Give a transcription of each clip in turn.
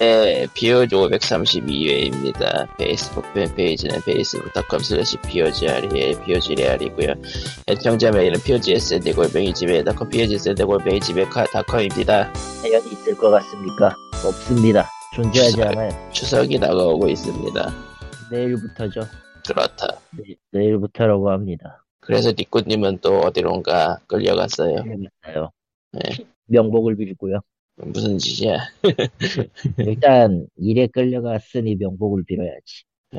네, POG 532회입니다. 페이스북 팬페이지는 facebook.com slash POGRE, POGREAL이고요. 애청자 메일은 골뱅이 골뱅이 집에닷컴입니다. 사연이 있을 것 같습니까? 없습니다. 존재하지 추석. 않아요. 추석이 다가오고 있습니다. 내일부터죠. 그렇다. 내, 내일부터라고 합니다. 그래서 니꾸님은 또 어디론가 끌려갔어요. 재밌어요. 네. 명복을 빌고요. 무슨 짓이야? 일단 일에 끌려갔으니 명복을 빌어야지. 네.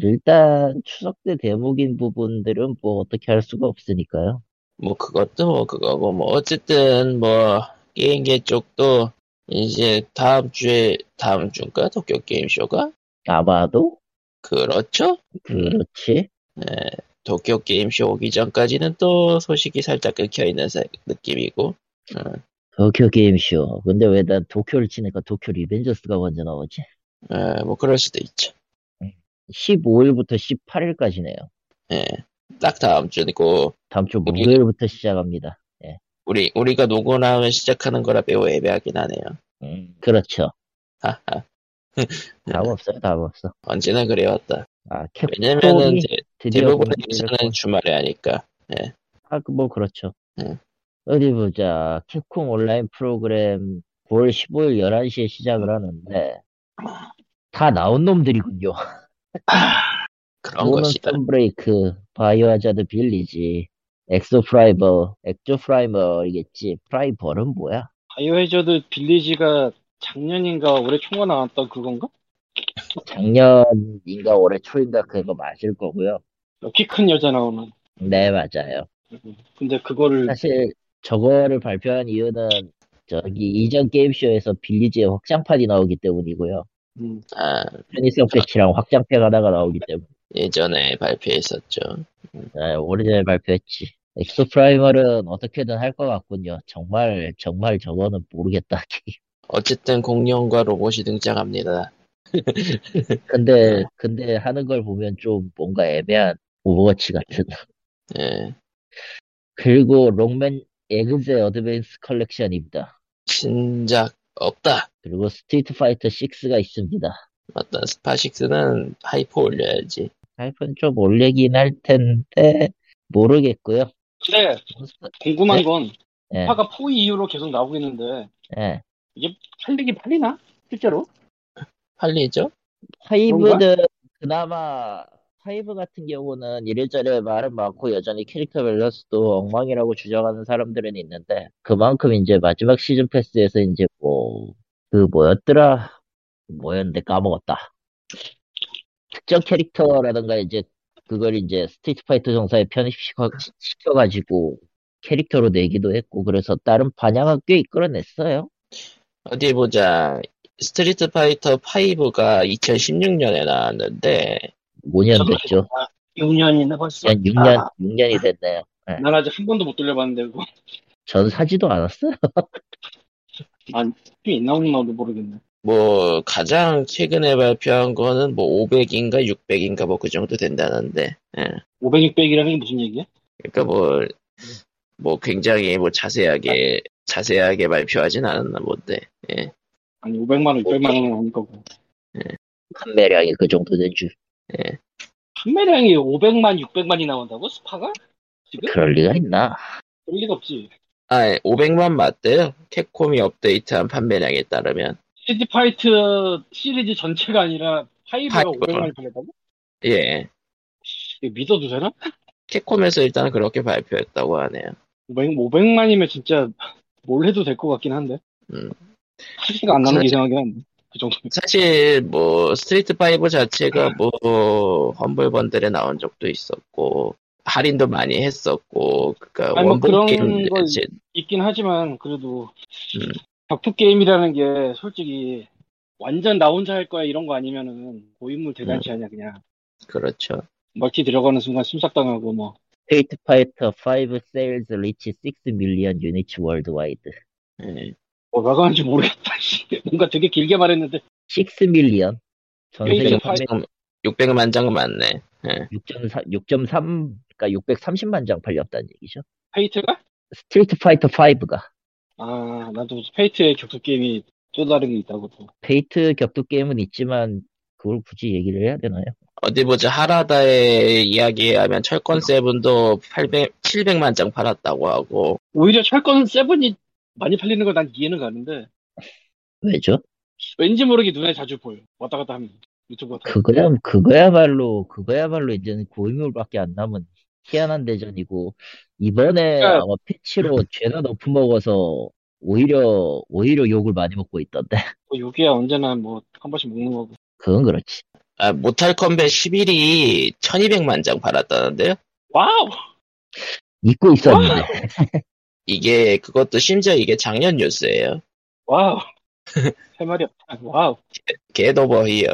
일단 추석 때 대목인 부분들은 뭐 어떻게 할 수가 없으니까요. 뭐 그것도 뭐 그거고 뭐 어쨌든 뭐 게임계 쪽도 이제 다음 주에 다음 주인가 도쿄 게임쇼가 아마도 그렇죠? 그렇지. 네, 도쿄 게임쇼 오기 전까지는 또 소식이 살짝 끊겨 있는 사- 느낌이고 어, 도쿄 게임쇼. 근데 왜 난 도쿄를 치니까 도쿄 리벤져스가 먼저 나오지? 어, 뭐 그럴 수도 있죠. 15일부터 18일까지네요. 예, 딱 다음 주고 다음 주 목요일부터 시작합니다. 우리 우리가 녹음하면 시작하는 거라 매우 애매하긴 하네요. 음, 그렇죠. 하하, 답 없어요, 답 없어. 언제나 그래왔다. 아, 캡콤이 왜냐면은 대- 드디어 대부분 공개를 행사는 했고. 주말에 하니까. 아, 그뭐 그렇죠. 응. 어디 보자. 캡콤 온라인 프로그램 9월 15일 11시에 시작을 하는데 다 나온 놈들이군요. 그런 것이다. 선브레이크, 바이오하자드 빌리지, 엑소 프라이버, 엑조 프라이멀이겠지. 프라이버는 뭐야? 바이오해저드 빌리지가 작년인가 올해 총괄 나왔던 그건가? 작년인가 올해 초인가 그거 맞을 거고요. 키 큰 여자 나오는. 네, 맞아요. 근데 그거를 사실 저거를 발표한 이유는 저기 이전 게임쇼에서 빌리지의 확장판이 나오기 때문이고요. 음, 아, 편의성 패치랑 확장팩 하나가 나오기 때문에 예전에 발표했었죠. 네, 오래전에 발표했지. 엑소 프라이멀은 어떻게든 할 것 같군요. 정말 정말 저거는 모르겠다. 어쨌든 공룡과 로봇이 등장합니다. 근데 근데 하는 걸 보면 좀 뭔가 애매한 오버워치 같은. 예, 그리고 록맨 에그제 어드밴스 컬렉션입니다. 신작 없다. 그리고 스트리트 파이터 6가 있습니다. 어쨌든 스파 six는 hype 올려야지. hype은 좀 올리긴 할 텐데 모르겠고요. 근데 궁금한 네? 건 예, 스파가 4 이후로 계속 나오고 있는데 예. 이게 팔리긴 팔리나? 실제로? 팔리죠? five는 그나마 five 같은 경우는 이래저래 말은 많고 여전히 캐릭터 밸런스도 엉망이라고 주장하는 사람들은 있는데 그만큼 이제 마지막 시즌 패스에서 이제 뭐 그 뭐였더라? 뭐였는데 까먹었다. 특정 캐릭터라든가 이제 그걸 이제 스트리트 파이터 정사에 편입시켜 가지고 캐릭터로 내기도 했고 그래서 다른 반향은 꽤 이끌어냈어요. 어디 보자. 스트리트 파이터 5가 2016년에 나왔는데 5년 됐죠 6년이나 벌써. 6년 아, 6년이 됐네요 난 아직 한 번도 못 돌려봤는데 그거. 전 사지도 않았어요. 꽤 나오는가도 모르겠네. 뭐 가장 최근에 발표한 거는 뭐 500인가 600인가 뭐 그 정도 된다는데. 예. 500, 600이라는 게 무슨 얘기야? 그러니까 뭐, 뭐 굉장히 뭐 자세하게, 자세하게 발표하진 않았나 본데, 예. 아니 500만 원, 600만 원은 아닐 거고. 판매량이 그 정도 된 줄. 판매량이 500만, 600만이 나온다고? 스파가? 지금? 그럴 리가 있나? 그럴 리가 없지. 아, 500만 맞대요. 캡콤이 업데이트한 판매량에 따르면. 스트리트 파이터 시리즈 전체가 아니라 5가 five. 500만이 팔렸다고? 예. 이거 믿어도 되나? 캡콤에서 일단 그렇게 발표했다고 하네요. 500, 500만이면 진짜 뭘 해도 될 것 같긴 한데. 음. 시가 안 나는 게 이상하긴 한데. 그 정도. 사실 뭐 스트리트 5 자체가 뭐 험블 번들에 나온 적도 있었고 할인도 많이 했었고 그러니까 아니, 뭐 원본 그런 게임 걸- 이제 있긴 하지만 그래도 음. 격투 게임이라는 게 솔직히 완전 나 혼자 할 거야 이런 거 아니면은 고인물 대잔치 아니야 그냥 그렇죠. 멀티 들어가는 순간 순삭당하고 뭐 Street Fighter 5 sales reach 6 million units worldwide. 예. 뭐 나가는지 모르겠다 씨. 뭔가 되게 길게 말했는데 6 million. 전 세계 페이지 판매 600만 장은 맞네. 예. 6.3, 6.3, 그러니까 630만 장 팔렸다는 얘기죠. 페이트가? 스트리트 파이터 5가 아 나도 페이트의 격투 게임이 또 다른 게 있다고 또. 페이트 격투 게임은 있지만 그걸 굳이 얘기를 해야 되나요? 어디 보자 하라다의 이야기에 의하면 철권 seven도 800, 700만 장 팔았다고 하고 오히려 철권 seven이 많이 팔리는 걸 난 이해는 가는데 왜죠? 왠지 모르게 눈에 자주 보여. 왔다 갔다 하면 유튜브 같은. 그거야 그거야말로 그거야말로 이제는 고인물밖에 안 남은 희한한 대전이고 이번에 그러니까- 아마 패치로 죄다 nerf 먹어서 오히려 오히려 욕을 많이 먹고 있던데 뭐 요기야 언제나 뭐 한 번씩 먹는 거고. 그건 그렇지. 아, 모탈 컴뱃 11이 1200만 장 팔았다는데요? 와우! 잊고 있었는데 이게 그것도 심지어 이게 작년 뉴스예요. 와우! 할 말이 없다. 와우! get over here.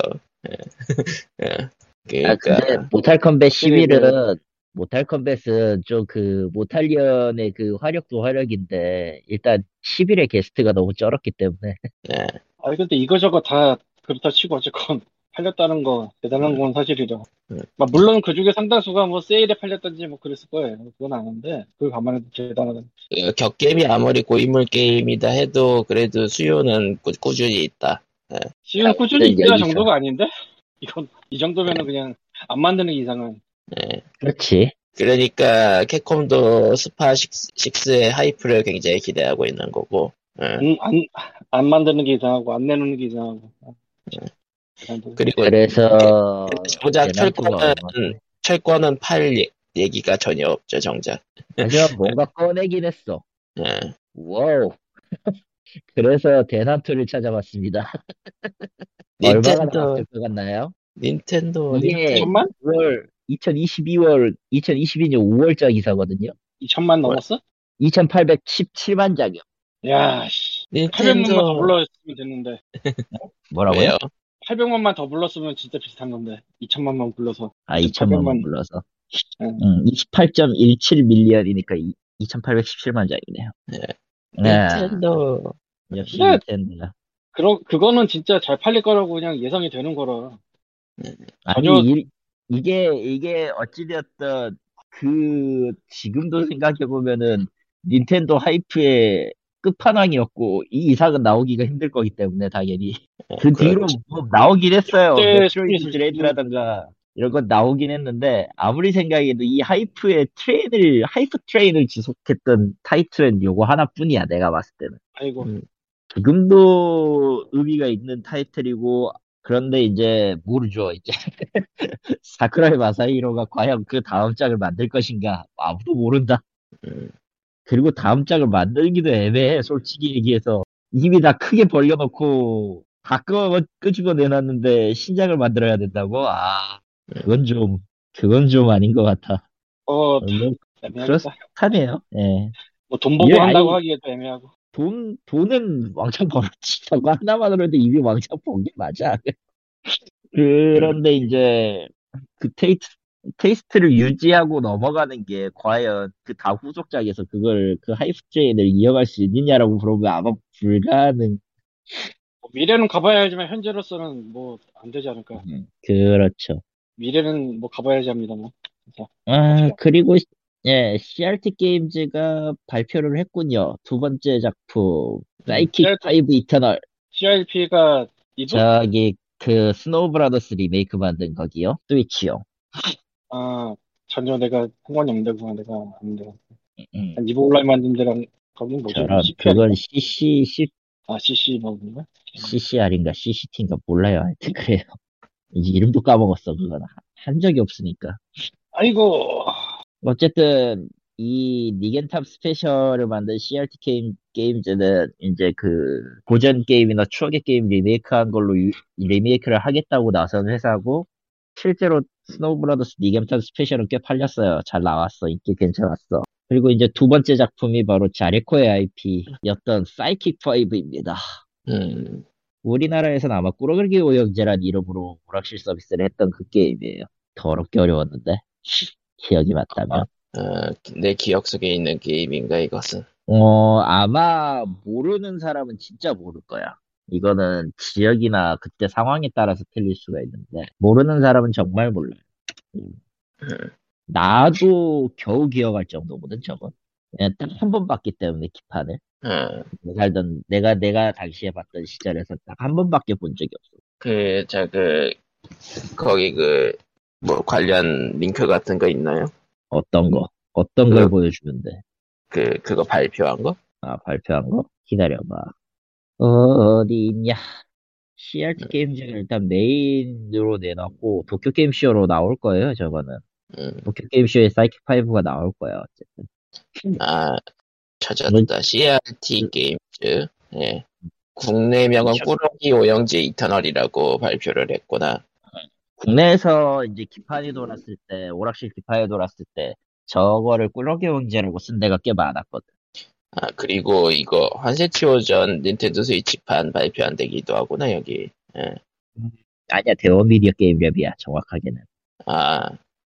예. 아, 그러니까 근데 모탈 컴뱃 네, 11은 모탈 컴뱃은 좀 그 모탈리언의 그 화력도 화력인데 일단 11의 게스트가 너무 쩔었기 때문에 예. 아 근데 이거저거 다 그렇다 치고 어쨌건 팔렸다는 거 대단한 건 사실이라. 음. 막 물론 그 중에 상당수가 뭐 세일에 팔렸던지 뭐 그랬을 거예요. 그건 아는데 그걸 감안해도 대단하다. 그 격게임이 아무리 고인물 게임이다 해도 그래도 수요는 꾸, 꾸준히 있다. 지금 꾸준히 근데 있다 여기서- 정도가 아닌데? 이건 이 정도면은 그냥 안 만드는 이상은 예. 그렇지. 그러니까 캡콤도 스파 6의 하이프를 굉장히 기대하고 있는 거고. 예. 안, 안, 안 만드는 게 이상하고 안 내놓는 게 이상하고. 대단하다. 그리고 그래서 정작 대난투가 철권은 철권은 팔 얘- 얘기가 전혀 없죠 정작. 하지만 뭔가 꺼내긴 했어. 예. 와우. 그래서 대난투를 찾아봤습니다. 얼마나 닌텐도 나왔을 것 같나요? 닌텐도 이게 천만? 5월 2022월 2022년 5월자 기사거든요. 2천만 넘었어? 2,817만 장이요. 야, 씨. 800만만 더 닌텐도 불렀으면 됐는데. 뭐라고요? 왜요? 800만만 더 불렀으면 진짜 비슷한 건데. 2천만만 불러서. 아 2천만 800만. 원 불러서. 응. 음, 28.17 million이니까 2,817만 장이네요. 네. 네. 닌텐도 역시 네. 닌텐도. 그러, 그거는 진짜 잘 팔릴 거라고 그냥 예상이 되는 거라. 아니 전혀- 이, 이게 이게 어찌되었던 그 지금도 생각해 보면은 닌텐도 hype의 끝판왕이었고 이 이상은 나오기가 힘들 거기 때문에 당연히 그 뒤로 그렇죠. 뭐 나오긴 했어요. 메트로이드 스피드 드레드라던가 이런 건 나오긴 했는데 아무리 생각해도 이 hype의 train을 hype train을 지속했던 타이틀은 요거 하나뿐이야 내가 봤을 때는. 아이고. 음. 지금도 의미가 있는 타이틀이고 그런데 이제 모르죠 이제 사쿠라이 마사히로가 과연 그 다음 장을 만들 것인가 아무도 모른다 음, 그리고 다음 장을 만들기도 애매해 솔직히 얘기해서 이미 다 크게 벌려놓고 다 끄, 끄집어 내놨는데 신작을 만들어야 된다고 아 그건 좀 그건 좀 아닌 것 같아 어, 뭐 애매하겠다. 그렇다네요 예. 뭐돈 보고 예, 한다고 하기에도 애매하고. 돈, 돈은 왕창 벌었지. 저거 하나만으로도 이미 왕창 번 게 맞아. 그런데 이제, 그 테이트, taste를 유지하고 넘어가는 게 과연 그 다음 후속작에서 그걸, 그 hype train을 이어갈 수 있느냐라고 물어보면 아마 불가능. 뭐 미래는 가봐야 알지만 현재로서는 뭐 안 되지 않을까. 그렇죠. 미래는 뭐 가봐야지 합니다. 뭐. 아, 그리고, 예, CRT 게임즈가 발표를 했군요. 두 번째 작품, 사이킥 CRT 5 이터널. CRP가 이분? 저기, 그, 스노우 브라더스 리메이크 만든 거기요. 스위치용. 아, 전혀 내가 상관이 없는데, 그건 내가 아는데. 음. 이브 온라인 만든 데랑, 거긴 뭐죠? 저런 CP? 그건 CC C, 아, CC 뭐, 뭔가? CCR인가 CCT인가 몰라요 하여튼 그래요 이제 이름도 까먹었어 그건 한- 한 적이 없으니까 아이고, 어쨌든 이 닉 앤 톰 스페셜을 만든 CRT 게임, 게임즈는 이제 그 고전 게임이나 추억의 게임 리메이크한 걸로 유- 리메이크를 하겠다고 나선 회사고 실제로 스노우 브라더스 닉 앤 톰 스페셜은 꽤 팔렸어요 잘 나왔어 인기 괜찮았어 그리고 이제 두 번째 작품이 바로 자레코의 IP였던 사이킥 5입니다 음, 우리나라에서는 아마 꾸러기 오형제란 이름으로 오락실 서비스를 했던 그 게임이에요. 더럽게 어려웠는데 기억이 맞다면. 어, 내 기억 속에 있는 게임인가 이것은. 어 아마 모르는 사람은 진짜 모를 거야. 이거는 지역이나 그때 상황에 따라서 틀릴 수가 있는데 모르는 사람은 정말 몰라요. 음. 음. 나도 겨우 기억할 정도거든 저건. 딱 한 번 봤기 때문에 기판을 어, 내가 살던 내가 내가 당시에 봤던 시절에서 딱 한 번밖에 본 적이 없어. 그, 저, 그, 거기 그, 뭐, 관련 링크 같은 거 있나요? 어떤 거 어떤 걸 그- 보여주는데 그, 그거 발표한 거? 아 발표한 거 기다려봐. 어디 있냐? CRT 게임즈가 일단 메인으로 내놨고 도쿄 게임쇼로 나올 거예요. 저거는 음, 도쿄 게임쇼에 사이킥 5가 나올 거야. 어쨌든. 아, 찾았다. CRT 게임즈. 예. 국내명은 꾸러기 오영지 이터널이라고 발표를 했구나. 국내에서 이제 기판이 돌았을 때, 오락실 기판이 돌았을 때, 저거를 꾸러기 오형제라고 쓴 데가 꽤 많았거든. 아, 그리고 이거 환세취호전 닌텐도 스위치판 발표한 데기도 하구나, 여기. 예. 아니야, 대원 미디어 게임 랩이야, 정확하게는. 아,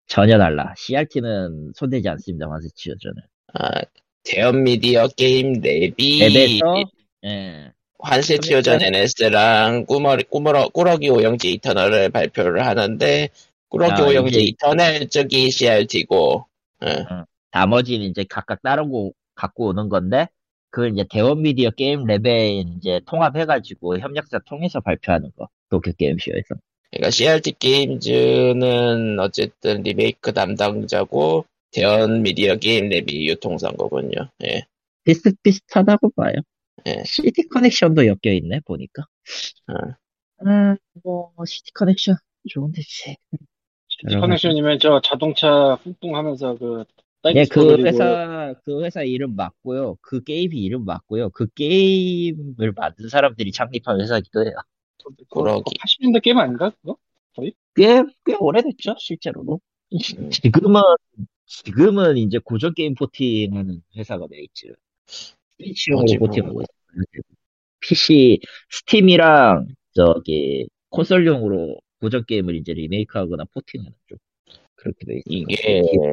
전혀 달라. CRT는 손대지 않습니다, 환세취호전은. 아, 대원 미디어 게임 랩이 랩에서, 예. 환세취호전 NS랑 꾸머리, 꾸머러, 꾸러기 오형제 이터널을 발표를 하는데, 꾸러기 아, 오형제 이터널 쪽이 CRT고, 예. 나머지는 이제 각각 다른 거 갖고 오는 건데, 그걸 이제 대원 미디어 게임 랩에 이제 통합해가지고 협력사 통해서 발표하는 거. 도쿄 게임쇼에서. 그러니까 CRT 게임즈는 어쨌든 리메이크 담당자고 대원 미디어 게임 랩이 유통사인 거군요. 예. 비슷비슷하다고 봐요. 예. 시티 커넥션도 엮여 있네 보니까. 어. 음, 뭐 시티 커넥션 좋은데 씨. 커넥션이면 저 자동차 뿡뿡하면서 그 스토어 그 회사 그 회사 이름 맞고요. 그 게임이 이름 맞고요. 그 게임을 만든 사람들이 창립한 회사기도 해요. 그거 꾸러기. 80년대 게임 아닌가 그거? 꽤꽤 오래됐죠 실제로도. 음. 지금은 지금은 이제 고전 게임 porting하는 회사가 돼 있지. 스위치용으로. porting하고 있어요. PC 스팀이랑 저기 콘솔용으로 고전 게임을 이제 리메이크하거나 porting하는 쪽 그렇게 돼 있어요. 이게 예,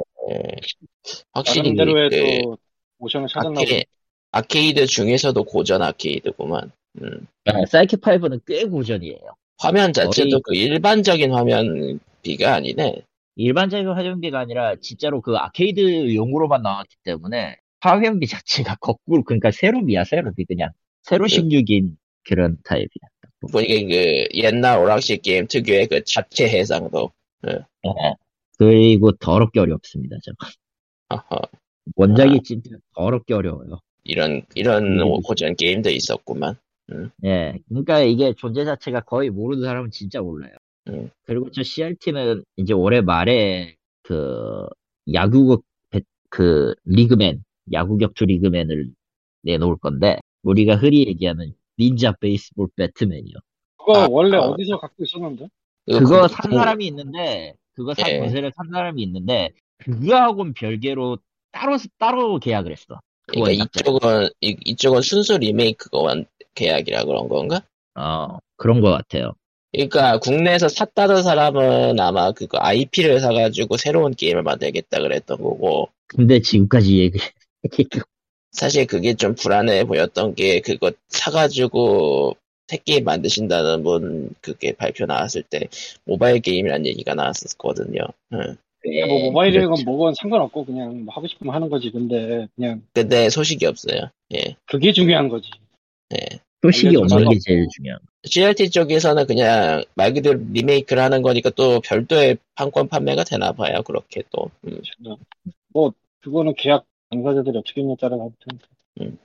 확실히 나름대로의 그 또 모션을 찾았나 아케. 아케이드 중에서도 고전 아케이드구만. 음. 아, 사이킥 5는 꽤 고전이에요. 화면 자체도 거의- 그 일반적인 화면 비가 아니네. 일반적인 화면비가 아니라 진짜로 그 아케이드 용으로만 나왔기 때문에 화면비 자체가 거꾸로 그러니까 세로비야 세로비 그냥 세로 16인 그 런 타입이야. 보니까 그 옛날 오락실 게임 특유의 그 자체 해상도. 예. 그리고 더럽게 어렵습니다. 저 어허, 원작이 진짜 더럽게 어려워요. 이런 이런 음. 고전 게임도 있었구만. 예, 그러니까 이게 존재 자체가 거의 모르는 사람은 진짜 몰라요. 음. 그리고 저 CRT는 이제 올해 말에 그 야구국 배- 그 리그맨 야구 격투 리그맨을 내놓을 건데 우리가 흔히 얘기하는 닌자 베이스볼 배트맨이요. 그거 아, 원래 아. 어디서 갖고 있었는데? 그거 그- 산 그- 사람이 있는데 그거 산 예. 거세를 산 사람이 있는데 그거하고는 별개로 따로 따로 계약을 했어. 그 그러니까. 이쪽은 이, 이쪽은 순수 리메이크가 원 계약이라 그런 건가? 어 그런 것 같아요. 그러니까 국내에서 샀다는 사람은 아마 그거 IP를 사가지고 새로운 게임을 만들겠다 그랬던 거고 근데 지금까지 얘기 사실 그게 좀 불안해 보였던 게 그거 사가지고 새 게임 만드신다는 분 그게 발표 나왔을 때 모바일 게임이라는 얘기가 나왔었거든요. 응. 뭐 모바일이건 그렇죠. 뭐건 상관없고 그냥 뭐 하고 싶으면 하는 거지. 근데 그냥 근데 소식이 없어요. 예. 그게 중요한 거지. 예. 소식이 없는 게. 제일 중요한. 거. CRT 쪽에서는 그냥 말 그대로 리메이크를 하는 거니까 또 별도의 판권 판매가 되나 봐요. 그렇게 또. 음. 뭐 그거는 계약 당사자들이 어떻게 했냐에 따라 아무튼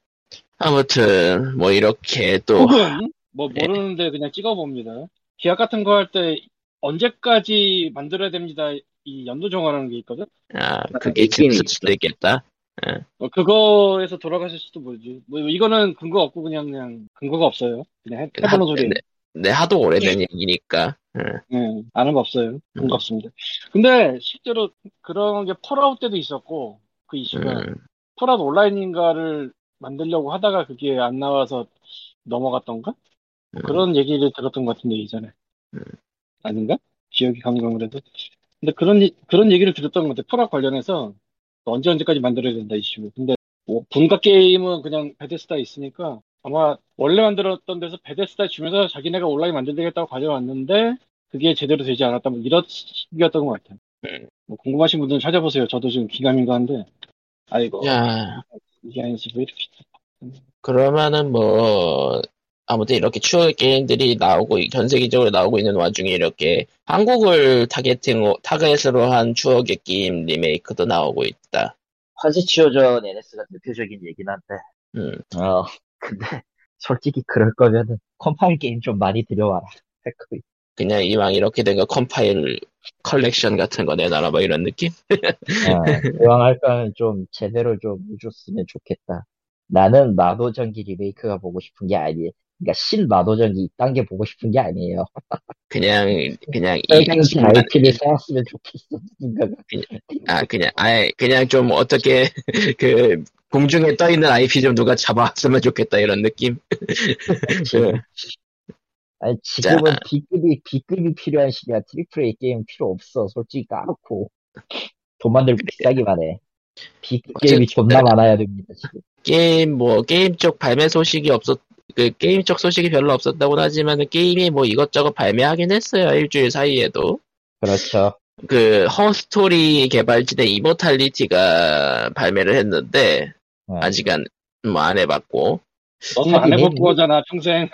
아무튼 뭐 이렇게 또 혹은 뭐 예. 모르는데 그냥 찍어봅니다. 계약 같은 거 할 때 언제까지 만들어야 됩니다. 이 연도 정하는 게 있거든. 아, 그게 있긴 있을. 수도 있겠다. 뭐 그거에서 돌아가실 수도 모르지. 뭐 이거는 근거 없고 그냥 그냥 근거가 없어요. 그냥 해, 해보는 소리예요. 근데, 근데 하도 오래된 얘기니까. 응. 예, 아는 거 없어요. 음. 근거 없습니다. 근데 실제로 그런 게 펄아웃 때도 있었고 그 이슈가 음. 펄아웃 온라인인가를 만들려고 하다가 그게 안 나와서 넘어갔던가? 음. 그런 얘기를 들었던 것 같은데 이전에 음. 아닌가? 기억이 가물가물해도 근데 그런 이- 그런 얘기를 들었던 것 같아. 펄아웃 관련해서 언제 언제까지 만들어야 된다 이슈. 근데 뭐 분가 게임은 그냥 베데스다 있으니까 아마 원래 만들었던 데서 베데스다 주면서 자기네가 온라인 만들겠다고 가져왔는데 그게 제대로 되지 않았다 뭐 이런 식이었던 것 같아요. 음. 뭐 궁금하신 분들은 찾아보세요. 저도 지금 긴가민가한데 아이고 야, 이게 아니지 왜 이렇게 그러면은 뭐, 아무튼 이렇게 추억 게임들이 나오고, 전 세계적으로 나오고 있는 와중에 이렇게 한국을 타겟팅, 타겟으로 한 추억의 게임 리메이크도 나오고 있다. 화지치오전 NS가 대표적인 얘긴 한데, 음, 어, 근데, 솔직히 그럴 거면은, 컴파일 게임 좀 많이 들여와라. 할 그냥 이왕 이렇게 된 거 컴파일 컬렉션 같은 거 내놔라, 뭐 이런 느낌? 어, 이왕 할 거면 좀 제대로 좀 해줬으면 좋겠다. 나는 마도전기 리메이크가 보고 싶은 게 아니에요. 그러니까 신 마도전기 이딴 게 보고 싶은 게 아니에요. 그냥, 그냥, 이, 빨간색 IP를 샀으면 좋겠어. 누군가가. 아, 그냥, 아예, 그냥 좀 어떻게, 그, 공중에 떠 있는 IP 좀 누가 잡아왔으면 좋겠다, 이런 느낌? 그, 아니, 지금은 B급이, B급이 필요한 시기야. triple A 게임 필요 없어. 솔직히 까놓고. 돈 많이 들고 비싸기만 해. B급 게임이 존나 많아야 됩니다, 지금. 게임, 뭐, 게임 쪽 발매 소식이 없었, 그, 게임 쪽 소식이 별로 없었다고는 하지만, 게임이 뭐 이것저것 발매하긴 했어요, 일주일 사이에도. 그렇죠. 그, 허스토리 개발진의 이모탈리티가 발매를 했는데, 어. 아직은 뭐안 해봤고, 너는 안 하긴 해볼 해. 거잖아 평생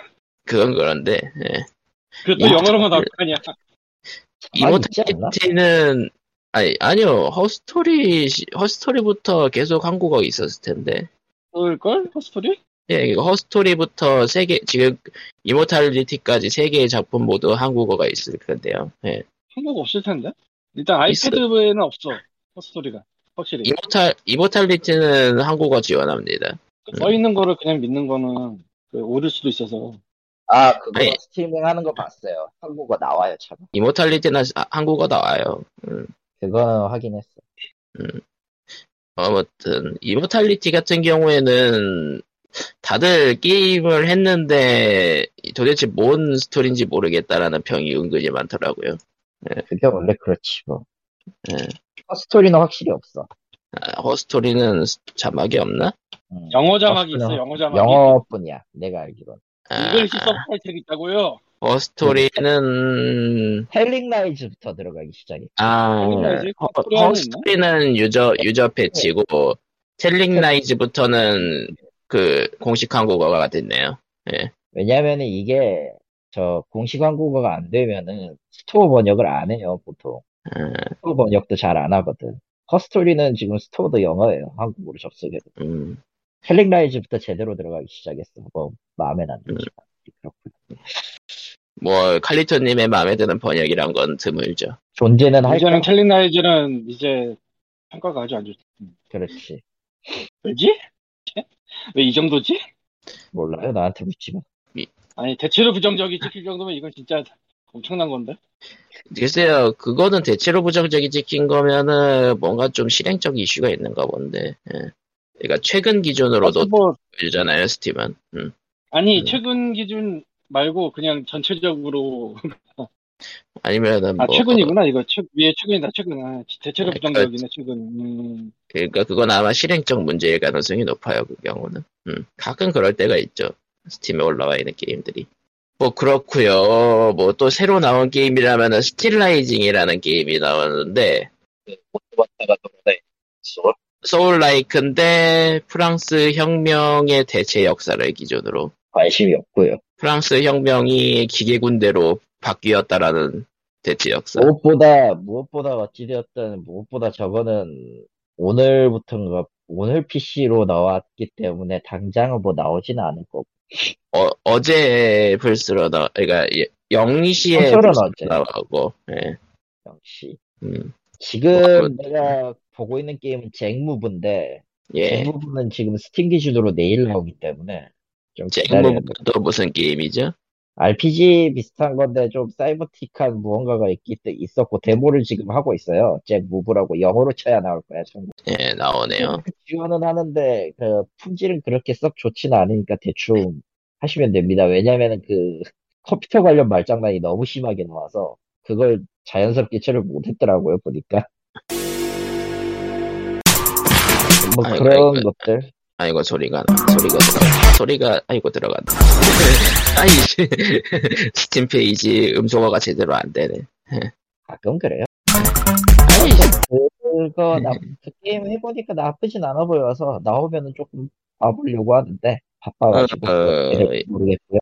그건 그런데, 예. 그것도 야. 영어로만 나올 거 아니야 않나? 이모탈리티는, 아니, 아니요, 허스토리, 시- 허스토리부터 계속 한국어 있었을 텐데. 그럴걸? 허스토리? 예, 이거 허스토리부터 세 개, 지금 이모탈리티까지 세 개의 작품 모두 한국어가 있을 건데요. 예. 한국 없을 텐데 일단. 아이패드에는 없어 허스토리가 확실히 이모탈, 이모탈리티는 한국어 지원합니다. 써 있는 거를 그냥 믿는 거는 그 오를 수도 있어서 아, 그거 아니. 스트리밍 하는 거 봤어요. 한국어 나와요, 참. 이모탈리티는 아- 한국어 나와요. 음, 그거는 확인했어. 아무튼, 이모탈리티 같은 경우에는 다들 게임을 했는데 도대체 뭔 스토리인지 모르겠다라는 평이 은근히 많더라고요. 그게 원래 그렇지, 뭐. 예. 스토리는 확실히 없어. 아, 허스토리는 자막이 없나? 음. 영어 자막이 허스토리는 있어 영어 자막이 영어뿐이야, 내가 알기론. 아, English subtitle 있다고요 허스토리는 텔링 라이즈부터 들어가기 시작했지. 아, 허스토리는 유저, 유저 패치고, 텔링 라이즈부터는 그 공식 한국어가 됐네요. 왜냐면은 이게, 저, 공식 한국어가 안 되면은, 스토어 번역을 안 해요, 보통. 음, 스토어 번역도 잘 안 하거든. 허스토리는 지금 스토어도 영어예요, 한국어로 접속해도. 음, 텔링 라이즈부터 제대로 들어가기 시작했어. 뭐, 마음에 안 들지. 그렇군. 뭐, 칼리토님의 마음에 드는 번역이란 건 드물죠. 존재는 할까? 이제는 텔링 라이즈는 이제 평가가 아주 안 좋지 그렇지. 왜지? 왜 이 정도지? 몰라요, 나한테 묻지 마. 아니 대체로 부정적이 찍힐 정도면 이건 진짜 엄청난 건데 글쎄요, 그거는 대체로 부정적이 찍힌 거면은 뭔가 좀 실행적 이슈가 있는가 본데. 예. 그러니까 최근 기준으로도 뭐 보여주잖아요, 스팀은. 음. 아니 음. 최근 기준 말고 그냥 전체적으로 아니면은 아 뭐 최근이구나 이거. 최 위에 최근이다 최근. 아, 대체로 아, 부정적이네 최근 음, 그러니까 그건 아마 실행적 문제일 가능성이 높아요 그 경우는. 음, 가끔 그럴 때가 있죠. 스팀에 올라와 있는 게임들이. 뭐 그렇고요. 뭐 또 새로 나온 게임이라면은 스틸라이징이라는 게임이 나왔는데 소울 라이크인데 프랑스 혁명의 대체 역사를 기준으로. 관심이 없고요. 프랑스 혁명이 기계 군대로 바뀌었다라는 대체 역사 무엇보다, 무엇보다 어찌되었든, 무엇보다 저거는 오늘부터인가, 오늘 PC로 나왔기 때문에 당장은 뭐 나오지는 않을 거고. 어, 어제 플스로 나 그러니까 0시에 콘솔은 어제. 나오고 예. 역시. 음, 지금 뭐, 내가 보고 있는 게임은 잭무브인데, 예. 잭무브는 지금 스팀 기준으로 내일 나오기 때문에, 좀또 무슨 게임이죠? RPG 비슷한 건데 좀 사이버틱한 무언가가 있기 때 있었고 데모를 지금 하고 있어요. 잭 무브라고 영어로 쳐야 나올 거야. 참. 예, 나오네요. 지원은 하는데 그 품질은 그렇게 썩 좋지는 않으니까 대충 하시면 됩니다. 왜냐면은 그 컴퓨터 관련 말장난이 너무 심하게 나와서 그걸 자연스럽게 처리를 못했더라고요 보니까. 뭐 아이고, 그런 아이고. 것들. 아이고 소리가 나. 소리가 들어가. 소리가 아이고 들어간다. 아이 스팀 페이지 음소거가 제대로 안 되네. 가끔 그래요. 아이 그 그거 나, 그 게임 해보니까 나쁘진 않아 보여서 나오면은 조금 봐보려고 하는데 바빠가지고 어, 어, 모르겠고요.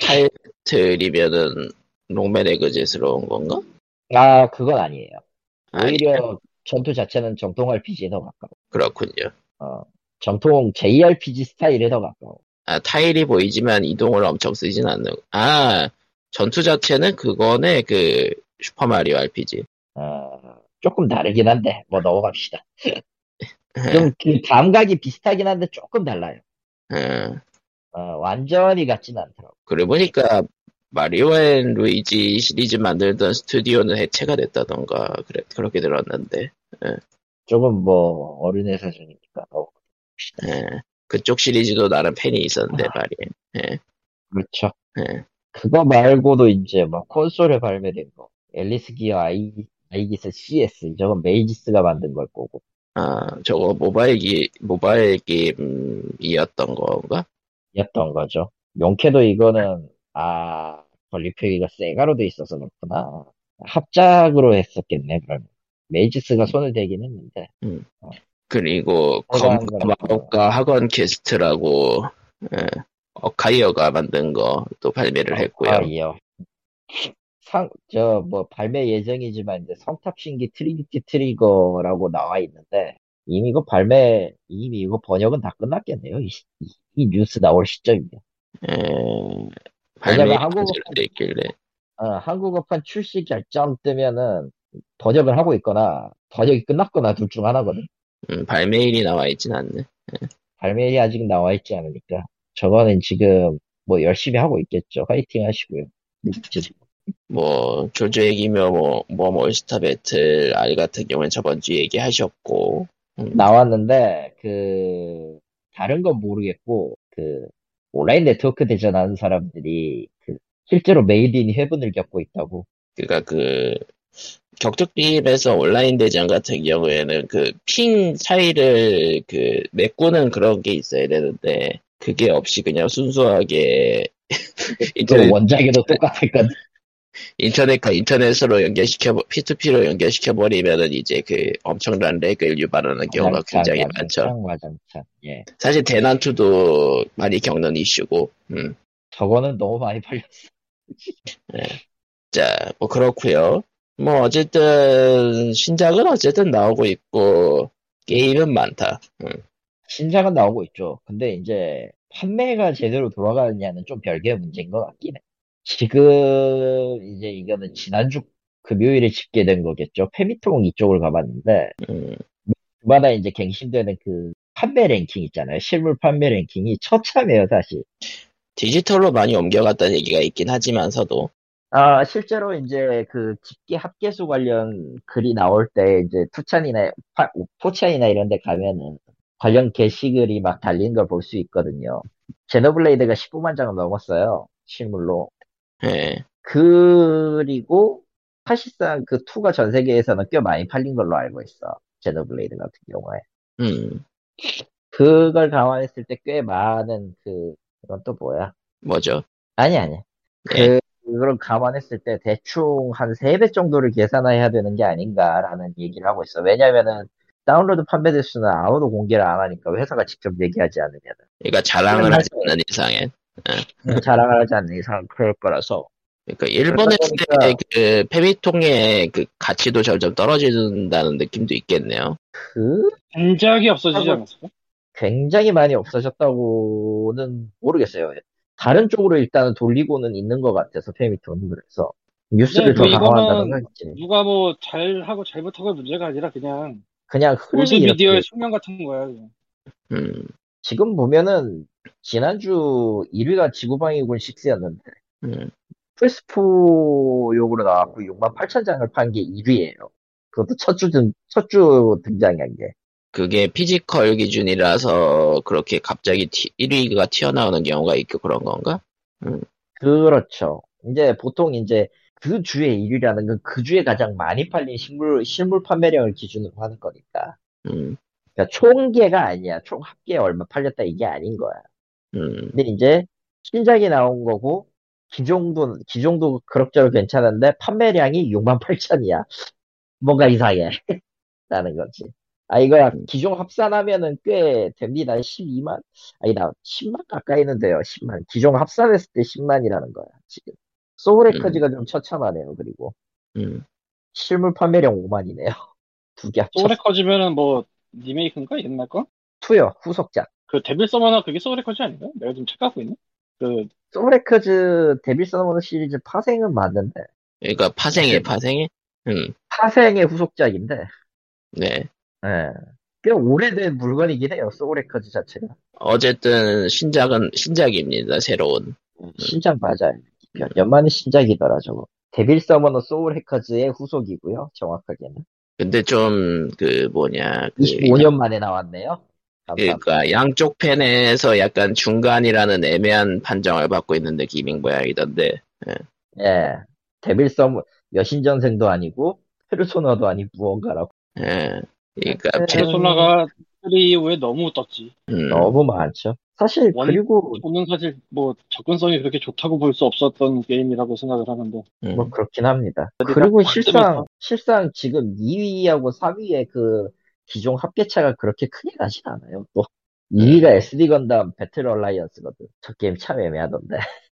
타이틀이면은 록맨 에그제스러운 건가? 아 그건 아니에요. 아니, 오히려 전투 자체는 정통 RPG에 더 가까워. 그렇군요. 어, 정통 JRPG 스타일에 더 가까워. 아, 타일이 보이지만 이동을 엄청 쓰진 않는. 아, 전투 자체는 그거네, 그, 슈퍼마리오 RPG. 어, 조금 다르긴 한데 뭐 넘어갑시다. 좀 그 감각이 비슷하긴 한데 조금 달라요. 어, 어, 완전히 같진 않더라고. 그러고 보니까, 마리오 앤 루이지 시리즈 만들던 스튜디오는 해체가 됐다던가, 그래, 그렇게 들었는데, 조금 뭐 어른의 사정이니까. 어, 예. 그쪽 시리즈도 나름 팬이 있었는데, 아. 말이에요. 그렇죠. 예. 그거 말고도 이제 뭐 콘솔에 발매된 거. 앨리스 기어 아이, 아이기스 CS. 저건 메이지스가 만든 걸 거고. 아, 저거 모바일 기, 모바일 게임이었던 건가? 였던 거죠. 용케도 이거는, 아, 권리표기가 세가로 돼 있어서 그렇구나. 합작으로 했었겠네, 그러면. 메이지스가 손을 대긴 했는데. 그리고 해당 검과 마법과 학원 퀘스트라고 예, 어카이어가 만든 거 또 발매를 했고요. 아, 이요. 상, 저, 뭐, 발매 예정이지만, 이제 성탑신기 트리니티 트리거라고 나와 있는데, 이미 이거 발매, 이미 이거 번역은 다 끝났겠네요. 이, 시- 이- 이 뉴스 나올 시점이면. 예, 발매 왜냐면 한국어- 예정돼 있길래 어, 한국어판 출시 결정 뜨면은, 번역을 하고 있거나, 번역이 끝났거나 둘 중 하나거든. 음, 발매일이 나와 있진 않네. 발매일이 아직 나와 있지 않으니까. 저거는 지금, 뭐, 열심히 하고 있겠죠. 화이팅 하시고요. 뭐 조조 얘기며 뭐, 뭐 몰스타 배틀 R 같은 경우는 저번 주 얘기하셨고 음, 나왔는데 그 다른 건 모르겠고 그 온라인 네트워크 대전하는 사람들이 그 실제로 메이드 인 헤븐을 겪고 있다고. 그니까 그 격투 게임에서 온라인 대전 같은 경우에는 그 핑 차이를 그 메꾸는 그런 게 있어야 되는데 그게 없이 그냥 순수하게 그 인터넷 원작에도 똑같을 건 인터넷과 인터넷으로 연결시켜 P2P로 연결시켜 버리면은 이제 그 엄청난 lag을 유발하는 경우가 굉장히 많죠. 와장창. 예. 사실 대난투도 많이 겪는 이슈고. 음. 저거는 너무 많이 팔렸어. 자, 뭐 그렇고요. 뭐 어쨌든 신작은 어쨌든 나오고 있고 게임은 많다. 음. 신작은 나오고 있죠. 근데 이제 판매가 제대로 돌아가느냐는 좀 별개의 문제인 것 같긴 해. 지금 이제 이거는 지난주 금요일에 집계된 거겠죠. 페미통 이쪽을 가봤는데 음. 주마다 이제 갱신되는 그 판매 랭킹 있잖아요. 실물 판매 랭킹이 처참해요, 사실. 디지털로 많이 옮겨갔다는 얘기가 있긴 하지만서도 아, 실제로 이제 그 집계 합계수 관련 글이 나올 때 이제 투찬이나 파- 포찬이나 이런 데 가면은 관련 게시글이 막 달린 걸 볼 수 있거든요. 제노블레이드가 19만 장을 넘었어요. 실물로. 예. 그리고 사실상 그 2가 전 세계에서는 꽤 많이 팔린 걸로 알고 있어. 제노블레이드 같은 경우에. 음. 그걸 감안했을 때 꽤 많은 그, 그건 또 뭐야? 뭐죠? 아니, 아니. 예. 그, 그걸 감안했을 때 대충 한 3배 정도를 계산해야 되는 게 아닌가라는 얘기를 하고 있어. 왜냐면은 다운로드 판매 대수는 아무도 공개를 안 하니까 회사가 직접 얘기하지 않으면 그러니까 자랑을 하지 않는 이상엔. 자랑을 하지 않는 이상 그럴 거라서 그러니까 일본의 보니까- 그 페미통의 그 가치도 점점 떨어진다는 느낌도 있겠네요. 그 단작이 없어지지 않았어요? 굉장히 많이 없어졌다고는 모르겠어요. 다른 쪽으로 일단은 돌리고는 있는 것 같아서 페미톤은 그래서 뉴스를 네, 더뭐 강화한다는 건 있지. 누가 뭐 잘하고 잘못하고의 문제가 아니라 그냥 그냥 모든 미디어의 숙명 같은 거야. 그냥. 음. 지금 보면은 지난주 1위가 지구방위군 6였는데 음. 플스4 용으로 나왔고 6만 8천 장을 판 게 1위예요. 그것도 첫주 첫주 등장한 게. 그게 physical 기준이라서 그렇게 갑자기 1위가 튀어나오는 경우가 있고 그런 건가? 그렇죠. 이제 보통 이제 그 주의 1위라는 건 그 주에 가장 많이 팔린 실물 실물 판매량을 기준으로 하는 거니까. 음. 그러니까 총계가 아니야. 총 합계 얼마 팔렸다 이게 아닌 거야. 음. 근데 이제 신작이 나온 거고 기종도 기종도 그럭저럭 괜찮은데 판매량이 6만 8천이야. 뭔가 이상해. 라는 거지. 아, 이거 기종 합산하면은 꽤 됩니다. 12만? 아니다, 10만 가까이는 돼요. 10만. 기종 합산했을 때 10만이라는 거야, 지금. 소울 해커즈가 좀 처참하네요, 그리고. 음. 실물 판매량 5만이네요. 두 개 합쳐. 소울 해커즈면은 뭐 리메이크인가 옛날 거? two요, 후속작. 그 데빌 서머너 그게 소울 해커즈 아닌가? 내가 좀 착각하고 있네. 그 소울 해커즈 데빌 서머너 시리즈 파생은 맞는데, 그러니까 파생해, 파생해? 음, 파생의 후속작인데, 네. 예. 꽤 오래된 물건이긴 해요, 소울에커즈 자체가. 어쨌든, 신작은, 신작입니다, 새로운. 신작 맞아요. 연만의 신작이더라, 저거. 데빌 서머너 소울 해커즈의 후속이고요, 정확하게는. 근데 좀, 그, 뭐냐, 그, 25년 만에 나왔네요. 감사합니다. 그러니까 양쪽 팬에서 약간 중간이라는 애매한 판정을 받고 있는데 기밍 모양이던데 예. 데빌 서머, 여신전생도 아니고, 페르소나도 아니고, 무언가라고. 예. 그러니까 페르소나가 3 이후에 너무 떴지. 음, 너무 많죠. 사실, 원- 그리고, 저는 사실 뭐 접근성이 그렇게 좋다고 볼 수 없었던 게임이라고 생각을 하는데 음. 뭐, 그렇긴 합니다. 그리고 확 실상. 실상 지금 2위하고 3위의 그, 기종 합계차가 그렇게 크게 나진 않아요, 또. 2위가 SD 건담 배틀 얼라이언스거든. 저 게임 참 애매하던데.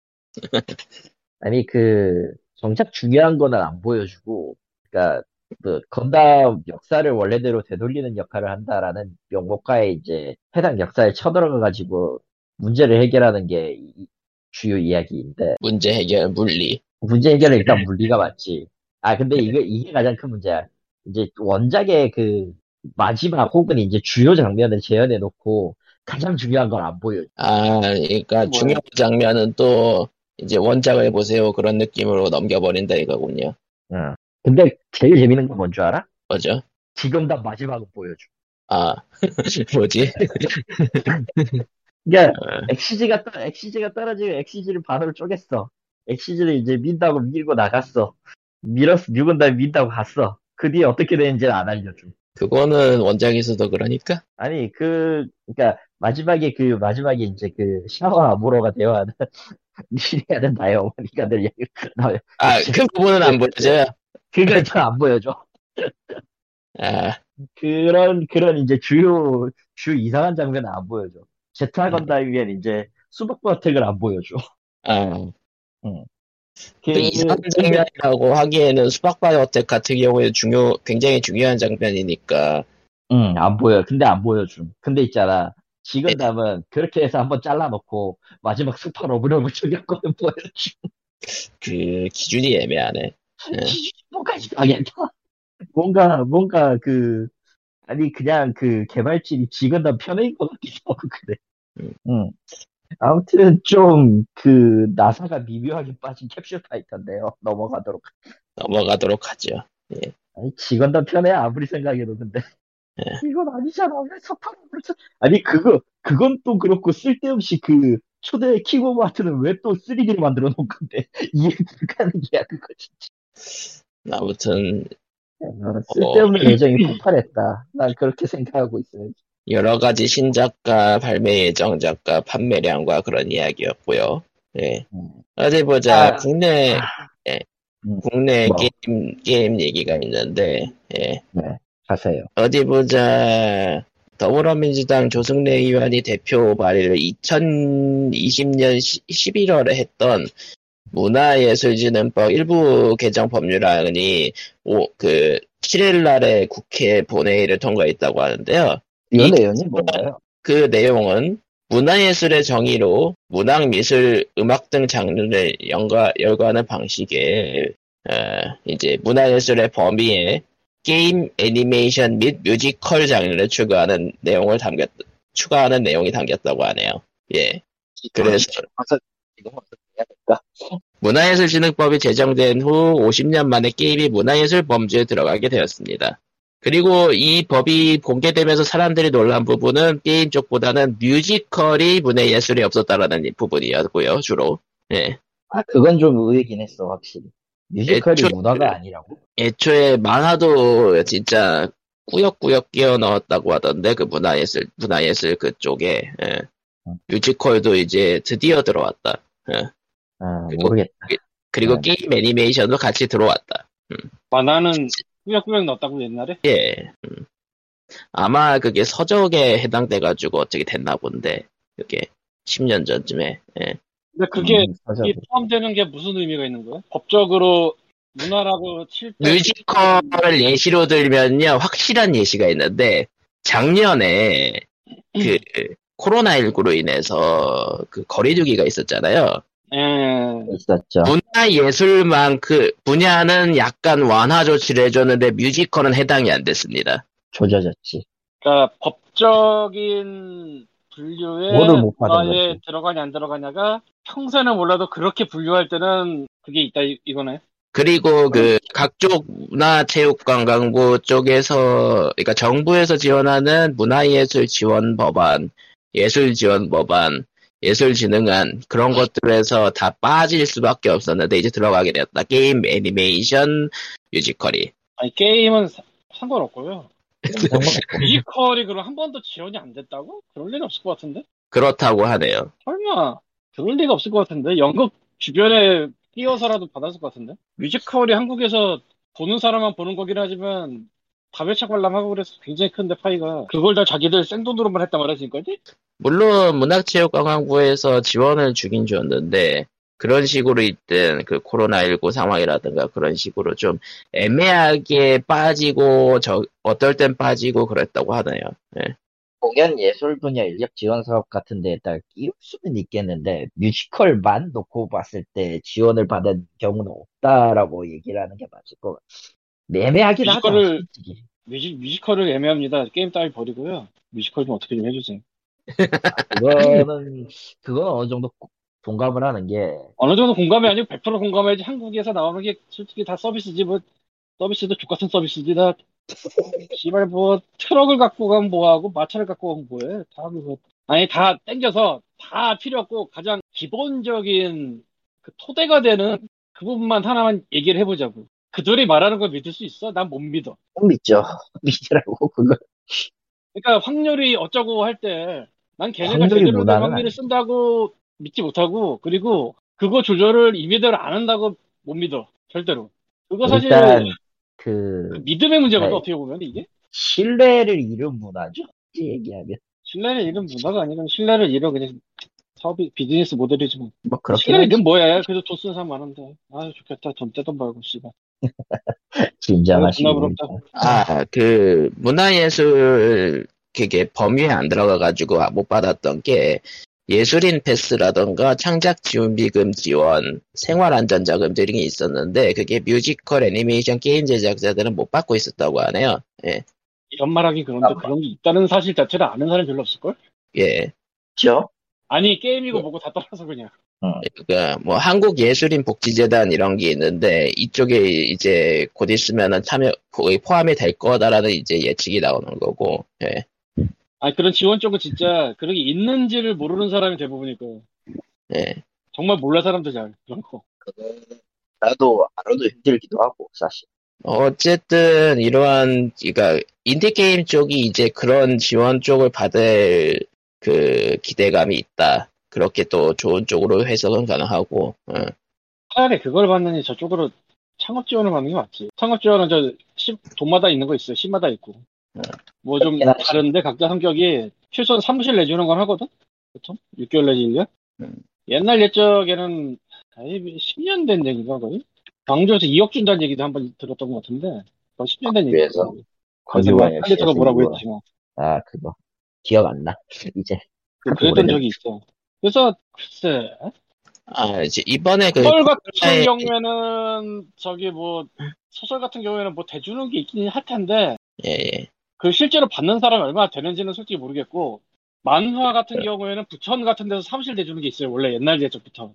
아니, 그, 정작 중요한 거는 안 보여주고, 그니까, 그, 건담 역사를 원래대로 되돌리는 역할을 한다라는 명목하에 이제 해당 역사에 쳐들어가 가지고 문제를 해결하는 게 이- 주요 이야기인데, 문제 해결 물리 문제 해결은 일단 물리가 맞지. 아, 근데 이게, 이게 가장 큰 문제야. 이제 원작의 그, 마지막 혹은 이제 주요 장면을 재현해 놓고, 가장 중요한 걸 안 보여줘. 아 그러니까? 중요한 장면은 또 이제 원작을 보세요 그런 느낌으로 넘겨버린다 이거군요 응. 근데 제일 재밌는 건 뭔 줄 알아? 뭐죠? 지금 다 마지막을 보여줘. 아 뭐지? 그러니까 어, 엑시즈가 떨 엑시즈가 떨어지면 엑시즈를 반으로 쪼갰어. 엑시즈를 이제 민다고 밀고 나갔어. 밀었어, 밀은 다음에 민다고 갔어. 그 뒤에 어떻게 되는지는 안 알려줘. 그거는 원작에서도 그러니까 아니 그 그러니까 마지막에 그 마지막에 이제 그 샤아와 아무로가 대화하는 니네는 나의 어머니가 늘 얘기 나아그 부분은 안 보여줘요 그걸 잘안 보여줘. 아 그런 그런 이제 주요 주 이상한 장면은 안 보여줘. 제타 건담이면 이제 수박바 attack을 안 보여줘. 아, 그, 그 이상한 장면이라고 하기에는 수박바 attack 같은 경우에 중요, 굉장히 중요한 장면이니까, 응, 안 보여. 근데 안 보여줌. 근데 있잖아. G건담은 그렇게 해서 한번 잘라놓고 마지막 석파 러브러브 천경권은 보여줌. 그, 기준이 애매하네. 뭔가 이상하겠다. 뭔가 뭔가 그 아니 그냥 그 개발진이 G건담 편인 것 같기도 하고 그래. 음. 응. 아무튼 좀 그 나사가 미묘하게 빠진 캡슐 파이터인데요. 넘어가도록. 넘어가도록 하죠. 아니 G건담 편에 아무리 생각해도 근데 예. 이건 아니잖아. 왜 석파 러브러브 아니 그거 그건 또 그렇고 쓸데없이 그 초대 아트는 왜 또 3D로 만들어 놓은 건데 이해 불가능이야 그거 진짜. 아무튼, 어, 쓸데없는 예정이 폭발했다. 난 그렇게 생각하고 있어요. 여러 가지 신작가, 발매 예정작가, 판매량과 그런 이야기였고요. 예. 음. 어디 보자. 아. 국내, 예. 음. 국내 뭐. 게임, 게임 얘기가 있는데, 예. 가세요. 어디 보자. 더불어민주당 조승래 의원이 대표 발의를 2020년 11월에 했던 문화예술진흥법 일부 개정 법률안이 오, 그 7일 날에 국회 본회의를 통과했다고 하는데요. 이 이- 내용이 뭔가요? 그 내용은 문화예술의 정의로 문학, 미술, 음악 등 장르를 연가, 열거하는 방식에 어, 이제 문화예술의 범위에 게임, 애니메이션 및 뮤지컬 장르를 추가하는 내용을 담겼 추가하는 내용이 담겼다고 하네요. 예. 그래서 이거 될까? 문화예술진흥법이 제정된 후 50년 만에 게임이 문화예술 범주에 들어가게 되었습니다. 그리고 이 법이 공개되면서 사람들이 놀란 부분은 게임 쪽보다는 뮤지컬이 문화예술이 없었다라는 이 부분이었고요, 주로. 예. 아, 그건 좀 의외긴 했어, 확실히. 뮤지컬이 애초에- 문화가 아니라고? 애초에 만화도 진짜 꾸역꾸역 끼워 넣었다고 하던데, 그 문화예술, 문화예술 그쪽에. 예. 음. 뮤지컬도 이제 드디어 들어왔다. 아, 그리고- 모르겠다. 그리고 네. 게임 애니메이션도 같이 들어왔다. 만화는 꾸역꾸역 넣었다고 옛날에? 예. 음. 아마 그게 서적에 해당돼가지고 어떻게 됐나 본데, 그게 10년 전쯤에. 예. 근데 그게 음, 포함되는 게 무슨 의미가 있는 거야? 법적으로 문화라고 칠 때. 뮤지컬을 예시로 들면요, 확실한 예시가 있는데, 작년에 그 코로나19로 인해서 그 거리두기가 있었잖아요. 예. 있었죠. 문화 예술만큼 분야는 약간 완화 조치를 해줬는데 뮤지컬은 해당이 안 됐습니다. 조져졌지. 그러니까 법적인 분류에 뭐를 못 받은 거지. 들어가냐 안 들어가냐가 평소에는 몰라도 그렇게 분류할 때는 그게 있다 이- 이거네. 그리고 그 각종 문화 체육 관광부 쪽에서 그러니까 정부에서 지원하는 문화예술 지원 법안, 예술 지원 법안, 예술진흥안 그런 것들에서 다 빠질 수밖에 없었는데 이제 들어가게 되었다. 게임, 애니메이션, 뮤지컬이. 아니 게임은 사- 상관없고요. 상관없고. 뮤지컬이 그럼 한 번도 지원이 안 됐다고? 그럴 리는 없을 것 같은데? 그렇다고 하네요. 설마 그럴 리가 없을 것 같은데? 연극 주변에 끼어서라도 받았을 것 같은데? 뮤지컬이 한국에서 보는 사람만 보는 거긴 하지만 다배차 관람하고 그래서 굉장히 큰데 파이가 그걸 다 자기들 생돈으로만 했단 말이야 지금까지? 물론 문학체육관광부에서 지원을 주긴 줬는데 그런 식으로 있든 그 코로나19 상황이라든가 그런 식으로 좀 애매하게 빠지고 저 어떨 땐 빠지고 그랬다고 하네요. 예. 공연 예술 분야 인력 지원 사업 같은 데에다 끼울 수는 있겠는데 뮤지컬만 놓고 봤을 때 지원을 받은 경우는 없다라고 얘기를 하는 게 맞을 것 같아. 애매하긴 하다. 뮤지컬을- 솔직히. 뮤지, 뮤지컬을 애매합니다. 게임 따위 버리고요. 뮤지컬 좀 어떻게 좀 해주세요. 그거는 그건 어느 정도 동감을 하는 게 어느 정도 공감이 아니고 100% 공감해야지 한국에서 나오는 게 솔직히 다 서비스지 뭐 서비스도 족같은 서비스지 다 씨발 뭐 트럭을 갖고 가면 뭐하고 마차를 갖고 가면 뭐해 다 그거 아니 다 땡겨서 다 필요 없고 가장 기본적인 그 토대가 되는 그 부분만 하나만 얘기를 해보자고 그들이 말하는 걸 믿을 수 있어? 난 못 믿어 못 믿죠. 믿으라고 그거. 그러니까 확률이 어쩌고 할 때 난 걔네가 제대로 된 확률을. 쓴다고 믿지 못하고 그리고 그거 조절을 임의대로 안 한다고 못 믿어 절대로 그거 사실 그 그 믿음의 문제거든 네. 어떻게 보면 이게 신뢰를 잃은 문화죠. 얘기하면 신뢰를 잃은 문화가 아니라 신뢰를 잃어 그냥 사업이 비즈니스 모델이지 뭐 뭐 그렇게 잃은 뭐야 그래도 돈 쓰는 사람 많은데 아 좋겠다 돈 떼돈 벌고 씨발 부럽다. 아, 그 문화예술 그게 범위에 안 들어가가지고 못 받았던 게 예술인 패스라던가 창작 지원비금 지원, 생활안전자금 등이 있었는데 그게 뮤지컬, 애니메이션, 게임 제작자들은 못 받고 있었다고 하네요. 예, 이런 말하기 그런데 잠깐만. 그런 게 있다는 사실 자체를 아는 사람 별로 없을걸? 예. 있죠. 아니 게임이고 예. 뭐고 다 떠나서 그냥 그러니까 뭐 한국 예술인 복지재단 이런 게 있는데 이쪽에 이제 곧 있으면은 참여 거의 포함이 될 거다라는 이제 예측이 나오는 거고. 예. 아니 그런 지원 쪽은 진짜 그런 게 있는지를 모르는 사람이 거예요 예. 정말 몰라 사람들 잘 그런 거 나도 알아도 힘들기도 하고 사실. 어쨌든 이러한 그러니까 인디 게임 쪽이 이제 그런 지원 쪽을 받을 그 기대감이 있다. 그렇게 또 좋은 쪽으로 해석은 가능하고. 어. 차라리 그걸 받느니 저쪽으로 창업 지원을 받는 게 맞지. 창업 지원은 저 시- 돈마다 있는 거 있어요. 시마다 있고. 뭐좀 그렇긴 하지. 다른데 각자 성격이 최소한 사무실 내주는 건 하거든? 보통? 6개월 내지 1년? 음. 옛날 옛적에는 아예 10년 된 얘기가 거의? 광주에서 2억 준다는 얘기도 한 번 들었던 것 같은데 거의 10년 된 광주에서? 얘기죠. 광주광역시에서 컴퓨터가 뭐라고 이거- 했지만 아 그거 기억 안 나. 이제 그랬던 적이 있어. 그래서 글쎄 아, 이제 이번에 그 소설 같은 네. 경우에는 저기 뭐 소설 같은 경우에는 뭐 대주는 게 있긴 할 텐데 예, 예. 그 실제로 받는 사람이 얼마나 되는지는 솔직히 모르겠고 만화 같은 경우에는 부천 같은 데서 사무실 대주는 게 있어요 원래 옛날 예적부터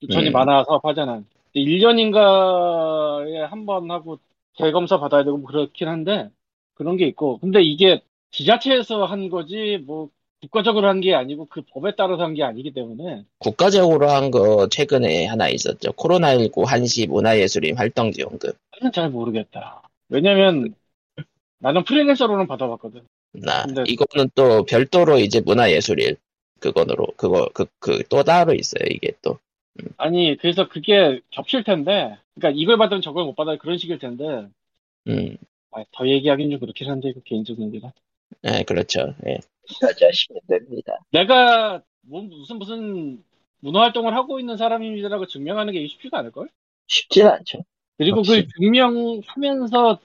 부천이 음. 만화 사업 하잖아 1년인가에 한 번 하고 대검사 받아야 되고 뭐 그렇긴 한데 그런 게 있고 근데 이게 지자체에서 한 거지 뭐 국가적으로 한 게 아니고 그 법에 따라서 한 게 아니기 때문에 국가적으로 한 거 최근에 하나 있었죠. 코로나19 한시 문화예술인 활동 지원금. 나는 잘 모르겠다 왜냐면 나는 프리랜서로는 받아봤거든 나 이거는 또 별도로 이제 문화예술인 그거로 그거 그 그 또 따로 있어요 이게 또. 아니, 그래서 그게 겹칠 텐데, 그러니까 이걸 받으면 저걸 못 받아요. 그런 식일 텐데, 음, 아, 더 얘기하긴 좀 그렇긴 한데 그 개인적 얘기라. 예, 그렇죠. 예. 여자시면 됩니다. 내가 뭐 무슨 무슨 문화 활동을 하고 있는 사람입니다라고 증명하는 게 쉽지가 않을 걸. 쉽진 않죠. 그리고 그 확실히. 증명하면서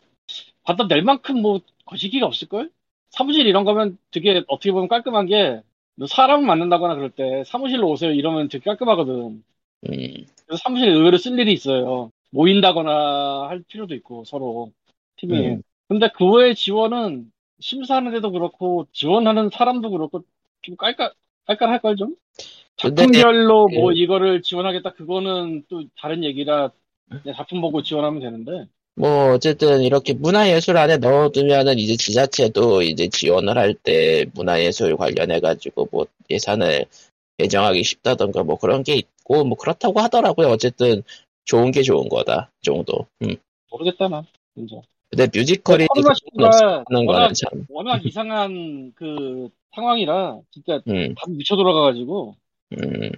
받아 낼 만큼 뭐 거시기가 없을 걸. 사무실 이런 거면 되게 어떻게 보면 깔끔한 게. 너 사람을 만난다거나 그럴 때 사무실로 오세요 이러면 되게 깔끔하거든. 음, 사무실에 의외로 쓸 일이 있어요. 모인다거나 할 필요도 있고, 서로, 팀이. 음. 근데 그 외의 지원은 심사하는데도 그렇고, 지원하는 사람도 그렇고, 좀 깔깔, 깔깔할 걸 좀? 근데 작품별로 뭐 그- 이거를 지원하겠다, 그거는 또 다른 얘기라, 작품 보고 지원하면 되는데, 뭐 어쨌든 이렇게 문화예술 안에 넣어두면은 이제 지자체도 이제 지원을 할 때 문화예술 관련해 가지고 뭐 예산을 배정하기 쉽다던가 뭐 그런 게 있고 뭐 그렇다고 하더라고요. 어쨌든 좋은 게 좋은 거다 정도. 음. 모르겠다, 나. 진짜. 근데 뮤지컬이 코로나 시기가 하는 워낙, 참. 워낙 이상한 그 상황이라, 진짜 음, 다 미쳐 돌아가가지고, 음.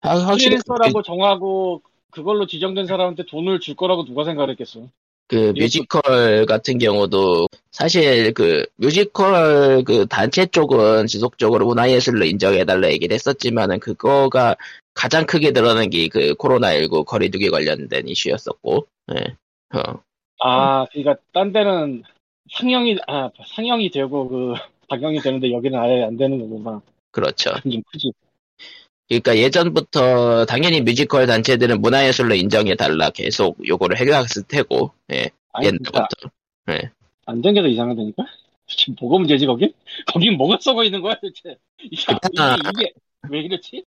아, 확실히 프리랜서라고 정하고, 그걸로 지정된 사람한테 돈을 줄 거라고 누가 생각을 했겠어. 그 뮤지컬 같은 경우도 사실 그 뮤지컬 그 단체 쪽은 지속적으로 문화예술로 인정해달라 얘기를 했었지만은 그거가 가장 크게 드러난 게 그 코로나19 거리두기 관련된 이슈였었고, 예. 어, 아, 그러니까 딴 데는 상영이 아 상영이 되고 그 방영이 되는데 여기는 아예 안 되는 거구나. 그렇죠. 좀 크지. 그러니까 예전부터 당연히 뮤지컬 단체들은 문화예술로 인정해 달라 계속 요거를 해왔을 테고, 예. 아니 옛날부터. 안된 게 더 이상하다니까. 지금 뭐가 문제지 거기? 거긴 뭐가 썩어 있는 거야 대체? 이게, 이게 왜 이렇지?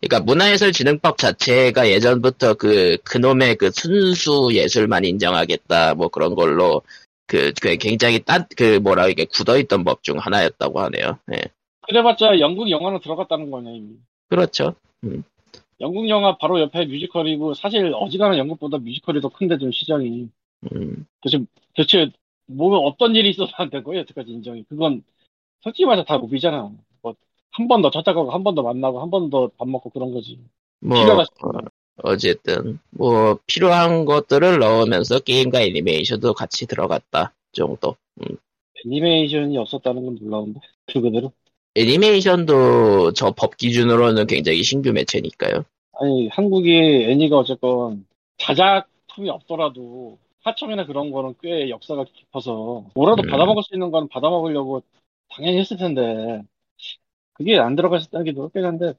그러니까 문화예술진흥법 자체가 예전부터 그 그놈의 그 순수 예술만 인정하겠다 뭐 그런 걸로 그, 그 굉장히 딴그 뭐라 이게 굳어있던 법 중 하나였다고 하네요. 예. 그래봤자 영국 영화는 들어갔다는 거냐 이미. 그렇죠. 영국 영화 바로 옆에 뮤지컬이고 사실 어지간한 영국보다 뮤지컬이 더 큰데 좀 시장이. 음, 대체 대체 뭐 어떤 일이 있어서 안 된 거야 여태까지 인정이. 그건 솔직히 말해서 다 무비잖아. 뭐한번 더 찾아가고 한 번 더 만나고 한 번 더 밥 먹고 그런 거지. 뭐 어, 어쨌든 뭐 필요한 것들을 넣으면서 게임과 애니메이션도 같이 들어갔다 정도. 애니메이션이 없었다는 건 놀라운데 그 그대로 애니메이션도 저 법 기준으로는 굉장히 신규 매체니까요. 아니 한국이 애니가 어쨌건 자작품이 없더라도 하청이나 그런 거는 꽤 역사가 깊어서 뭐라도 음. 받아먹을 수 있는 건 받아먹으려고 당연히 했을 텐데 그게 안 들어갔다는 게 놀랍긴 한데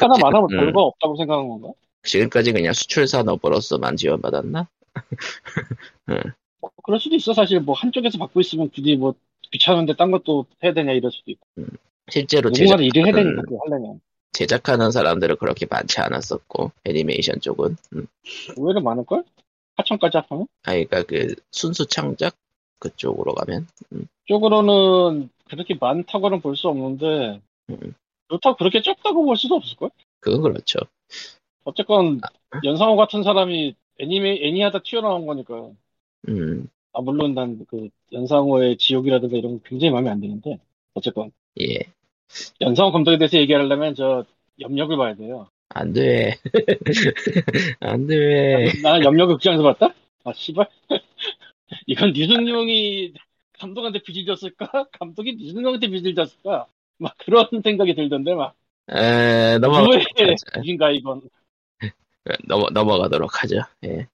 하나 말하면 음, 별거 없다고 생각한 건가? 지금까지 그냥 수출 산업으로서만 지원받았나? 뭐 그럴 수도 있어 사실 뭐 한쪽에서 받고 있으면 굳이 뭐 귀찮은데 딴 것도 해야 되냐 이럴 수도 있고 실제로 제작, 일을 해야 되니까 그거 하려면 제작하는 사람들은 그렇게 많지 않았었고 애니메이션 쪽은 음. 의외로 많을걸? 하청까지 합하면? 아 그러니까 그 순수 창작 그쪽으로 가면 쪽으로는 그렇게 많다고는 볼 수 없는데 음. 그렇다고 그렇게 적다고 볼 수도 없을걸? 그건 그렇죠. 어쨌건 연상호 같은 사람이 애니메 애니하다 튀어나온 거니까 음, 아 물론 난 그 연상호의 지옥이라든가 이런 거 굉장히 마음에 안 드는데 어쨌건 예, 연상호 감독에 대해서 얘기하려면 저 염력을 봐야 돼요. 안 돼, 안 돼. 나는 염력을 극장에서 봤다? 아 씨발 이건 류승룡이 감독한테 빚을 졌을까? 감독이 류승룡한테 빚을 졌을까? 막 그런 생각이 들던데 막 에, 넘어가, 누구의 빚인가 이건 넘어 넘어가도록 하죠. 예.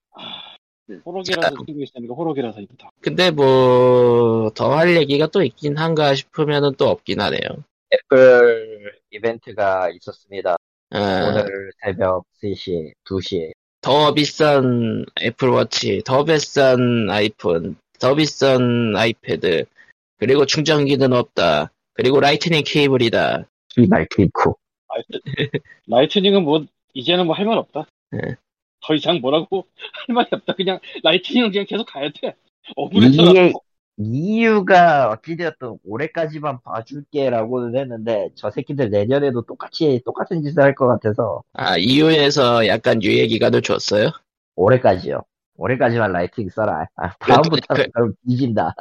호록이라서 쓰고 있으니까 호록이라서 이거 다. 근데 뭐 더 할 얘기가 또 있긴 한가 싶으면은 또 없긴 하네요. 애플 이벤트가 있었습니다. 아, 오늘 새벽 3시, 2시에. 더 비싼 애플워치, 더 비싼 아이폰, 더 비싼 아이패드, 그리고 충전기는 없다. 그리고 Lightning 케이블이다. 이말 킬코. Lightning은 뭐 이제는 뭐 할 말 없다. 네. 더 이상 뭐라고 할 말이 없다. 그냥 Lightning은 그냥 계속 가야 돼. 이게, 이유가 어찌되었든 올해까지만 봐줄게라고는 했는데, 저 새끼들 내년에도 똑같이, 똑같은 짓을 할 것 같아서, 아, EU에서 약간 유예 기간을 줬어요? 올해까지요. 올해까지만 라이팅 써라. 아, 다음부터는 그- 그럼 뒤진다.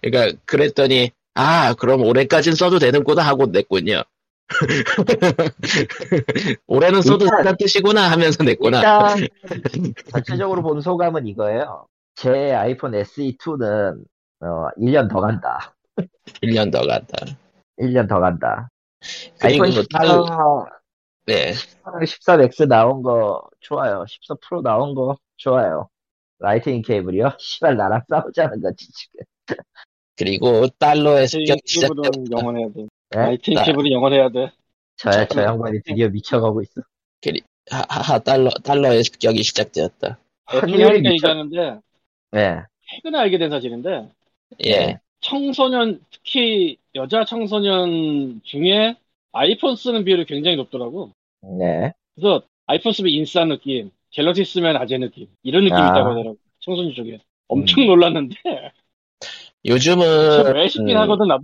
그러니까 그랬더니 아, 그럼 올해까진 써도 되는구나 하고 냈군요. 올해는 써도 된다는 뜻이구나 하면서 냈구나. 전체적으로 본 소감은 이거예요. 제 아이폰 SE2는 어, 1년 더 간다. 1년 더 간다. 1년 더 간다. 아이폰 14, 네. 14 Max 나온 거 좋아요. 14 프로 나온 거 좋아요. Lightning 케이블이요? 시발 나랑 싸우자는 거지 지금. 그리고 달러의 습격이 케이블은 시작됐다. 영원해야 돼. 예? Lightning 나- 케이블은 영원해야 돼. 저, 저 양반이 드디어 미쳐가고 있어. 하하 달러 달러의 습격이 시작되었다. 확률이 하니까 미쳐. 얘기하는데 예. 최근에 알게 된 사실인데 예. 청소년 특히 여자 청소년 중에 아이폰 쓰는 비율이 굉장히 높더라고. 네. 그래서 아이폰 쓰면 인싸 느낌, 갤럭시 쓰면 아재 느낌 이런 느낌이 아. 있다고 하더라고. 청소년 쪽에 엄청 놀랐는데 요즘은 왜 싶긴 음, 하거든 나도.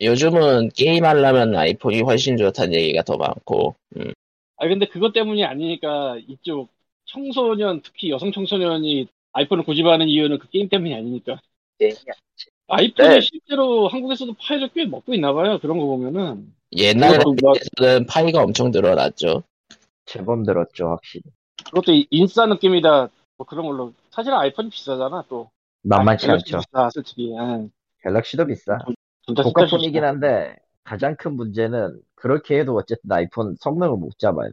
요즘은 게임 하려면 아이폰이 훨씬 좋다는 얘기가 더 많고. 음. 아 근데 그것 때문이 아니니까 이쪽 청소년 특히 여성 청소년이 아이폰을 고집하는 이유는 그 게임 때문이 아니니까. 아이폰이 네. 실제로 한국에서도 파일을 꽤 먹고 있나 봐요. 그런 거 보면은. 옛날에는 뭐- 파이가 엄청 늘어났죠. 제법 들었죠, 확실히. 그것도 이- 인싸 느낌이다. 뭐 그런 걸로. 사실은 아이폰이 비싸잖아 또. 만만치 않죠. 비싸 솔직히. 예. 갤럭시도 비싸. 고가폰이긴. 한데 가장 큰 문제는 그렇게 해도 어쨌든 아이폰 성능을 못 잡아요.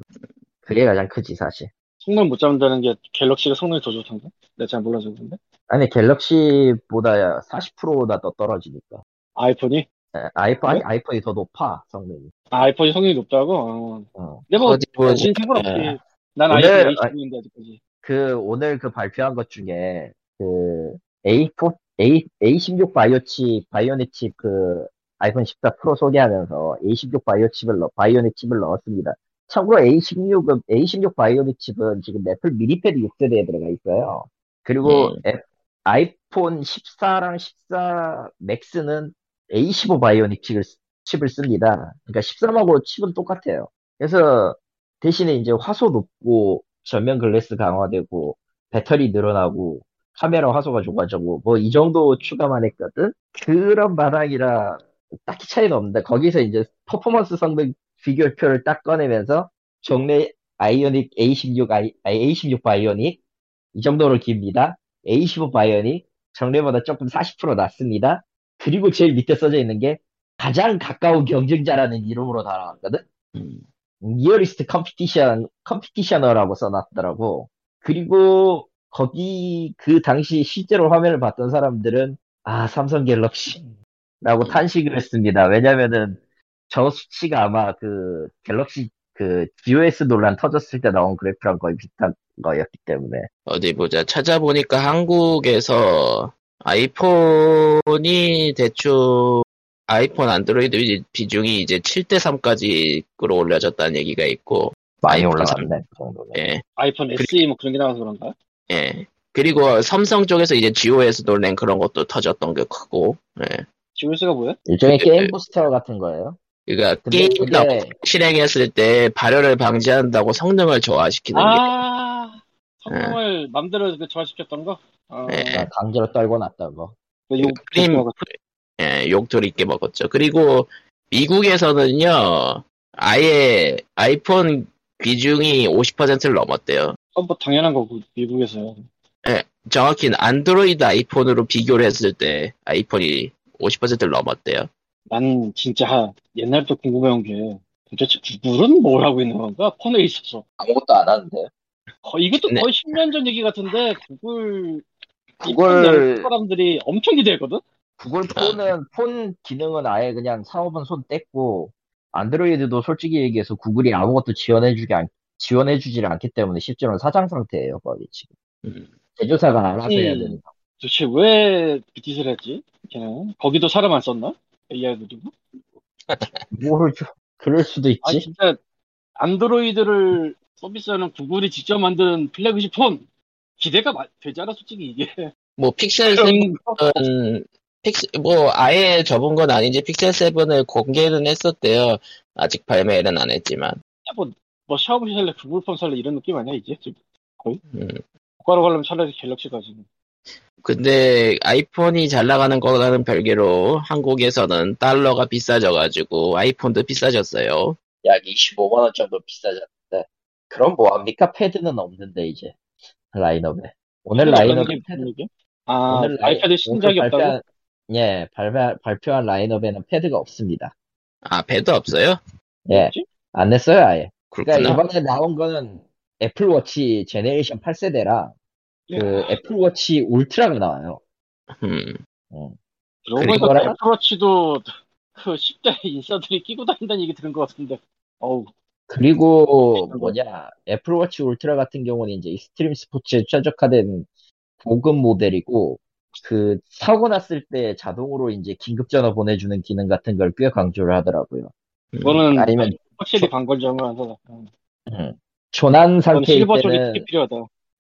그게 가장 크지 사실. 성능 못 잡는다는 게 갤럭시가 성능이 더 좋던가? 내가 잘 몰라서 그런데. 아니 Galaxy보다 40%나 더 떨어지니까. iPhone이? 예, 아이폰 아니, 네? iPhone이 더 높아 성능이. 아, iPhone이 성능이 높다고? 어. 어. 근데 뭐, 어디 보지? 진 상관없지. 예. 난 오늘- iPhone A16인데 아직까지. 그 오늘 그 발표한 것 중에 그 A4 A A16 Bio 칩 Bionic 칩 그 iPhone 14 프로 소개하면서 A16 Bio 칩을 넣 Bionic 칩을 넣었습니다. 참고로 A16은 A16 Bionic 칩은 지금 애플 미니패드 6세대에 들어가 있어요. 그리고 음. 애- 아이폰 14랑 14 맥스는 A15 바이오닉 칩을, 쓰- 칩을 씁니다. 그러니까 13하고 칩은 똑같아요. 그래서 대신에 이제 화소 높고 전면 글래스 강화되고 배터리 늘어나고 카메라 화소가 좋아지고 뭐 이 정도 추가만 했거든. 그런 바닥이라 딱히 차이는 없는데 거기서 이제 퍼포먼스 성능 비교표를 딱 꺼내면서 종래 아이오닉 A16 아이, 아니, A16 바이오닉 이 정도로 깁니다. A15 바이오닉 정례보다 조금 40% 낮습니다. 그리고 제일 밑에 써져 있는 게 가장 가까운 경쟁자라는 이름으로 달아왔거든. 음. 리얼리스트 컴피티션, 컴피티셔너라고 써놨더라고. 그리고 거기 그 당시 실제로 화면을 봤던 사람들은 아 삼성 갤럭시라고 탄식을 했습니다. 왜냐면은 저 수치가 아마 그 갤럭시 그 GOS 논란 터졌을 때 나온 그래프랑 거의 비슷한 거였기 때문에 어디 보자. 찾아보니까 한국에서 아이폰이 대충 아이폰 안드로이드 비중이 이제 7대 3까지 끌어올려졌다는 얘기가 있고, 많이 올라갔네 그 정도면. 예, 아이폰 SE 뭐 그런 게 나와서 그런가? 예. 그리고 삼성 쪽에서 이제 GOS 논란 그런 것도 터졌던 게 크고, 예. GOS가 뭐야? 일종의 그- 게임 부스터 같은 거예요. 그러니까 게임 그게 실행했을 때 발열을 방지한다고 성능을 저하시키는 게, 아, 성능을 맘대로 그 저하시켰던 거? 아, 네. 아, 강제로 떨고 났다고. 그 욕, 그림- 욕 예, 욕돌이 있게 먹었죠. 그리고 미국에서는요, 아예 아이폰 비중이 50%를 넘었대요. 어, 뭐 당연한 거고 미국에서. 정확히는 안드로이드 아이폰으로 비교를 했을 때 아이폰이 50%를 넘었대요. 난 진짜 옛날부터 궁금해온 게 도대체 구글은 뭘 하고 있는 건가? 폰에 있어서. 아무것도 안 하는데. 거- 이것도 네. 거의 10년 전 얘기 같은데 구글 구글- 이폰 사람들이 엄청 기대했거든? 구글 폰은 폰 기능은 아예 그냥 사업은 손 뗐고 안드로이드도 솔직히 얘기해서 구글이 아무것도 지원해주기 안, 지원해주질 않기 때문에 실제로는 사장 상태예요 거의 지금 음. 제조사가 알아서 해야 음. 되는 거. 도대체 왜 뷰티를 했지? 걔는 거기도 사람 안 썼나? AI도? 뭘 좀, 그럴 수도 아 있지 진짜 Android를 서비스하는 Google이 직접 만든 플래그십 폰 기대가 되지 않아 솔직히 이게 뭐 픽셀 그런 7은 픽셀 뭐 아예 접은 건 아닌지 픽셀 7을 공개는 했었대요. 아직 발매는 안 했지만. 뭐, 뭐 Xiaomi 살래 구글 폰 살래 이런 느낌 아니야 이제 지금 음. 고가로 가려면 차라리 Galaxy 가지 근데 iPhone이 잘 나가는 거랑은 별개로 한국에서는 달러가 비싸져가지고 iPhone도 비싸졌어요. 약 25만원 정도 비싸졌는데 그럼 뭐합니까 Pad는 없는데 이제 라인업에 오늘 라인업에 게 패드? 아, 오늘 라이- iPad 신 오늘 적이 없다고? 예, 발표, 발표한 라인업에는 Pad가 없습니다. 아, 배도 없어요? 예? 안 냈어요, 아예. 그러니까 그렇구나. 이번에 나온 거는 Apple Watch generation 8세대랑 그 야. Apple Watch Ultra가 나와요. 음. 그러고 그리고 Apple Watch도 그 10대 인싸들이 끼고 다닌다는 얘기 들은 것 같은데. 어우, 그리고 뭐냐 Apple Watch Ultra 같은 경우는 이제 extreme 스포츠에 최적화된 고급 모델이고 그 사고 났을 때 자동으로 이제 긴급 전화 보내주는 기능 같은 걸 꽤 강조를 하더라고요. 그거는 아니면 확실히 방걸정을 응. 음, 조난 상태일 때는 필요하다.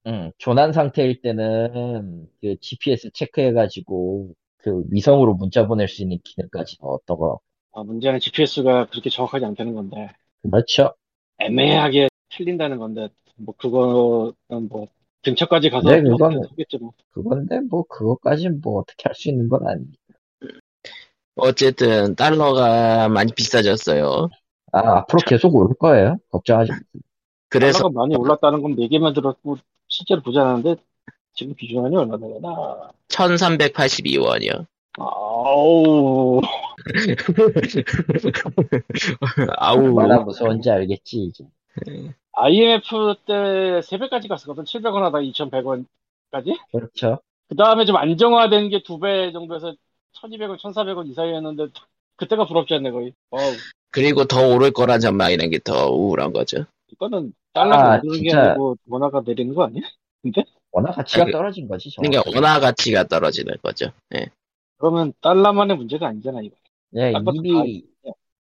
음, 조난 상태일 때는 그 GPS 체크해가지고 그 위성으로 문자 보낼 수 있는 기능까지 넣었다고. 아, 문제는 GPS가 그렇게 정확하지 않다는 건데. 그렇죠. 애매하게 틀린다는 건데, 뭐, 그거는 뭐, 근처까지 가서 네, 그건- 하겠지 뭐. 그건데 뭐 그것까진 뭐 어떻게 할 수 있는 건 아니에요. 어쨌든 달러가 많이 비싸졌어요. 아 앞으로 계속 오를 거예요. 걱정하지 마. 그래서 달러가 많이 올랐다는 건 얘기만 들었고, 실제로 보지 않았는데, 지금 기준원이 얼마 되나? 1382원이요. 아우, 아우. 얼마나 무서운지 알겠지 이제. IMF 때 3배까지 갔었거든. 700원 하다 2,100원까지? 그렇죠. 그 다음에 좀 안정화된 게 2배 정도에서 1,200원, 1,400원 이 사이였는데, 그때가 부럽지 않네, 거의. 어우, 그리고 더 오를 거란 전망이라는 게 더 우울한 거죠. 이거는 달러가 아, 오르는 게 진짜. 아니고, 원화가 내리는 거 아니야? 워낙 가치가 그- 떨어진 거지. 정확히. 그러니까 원화 가치가 떨어지는 거죠. 예. 그러면 달러만의 문제가 아니잖아, 이거. 예, 이미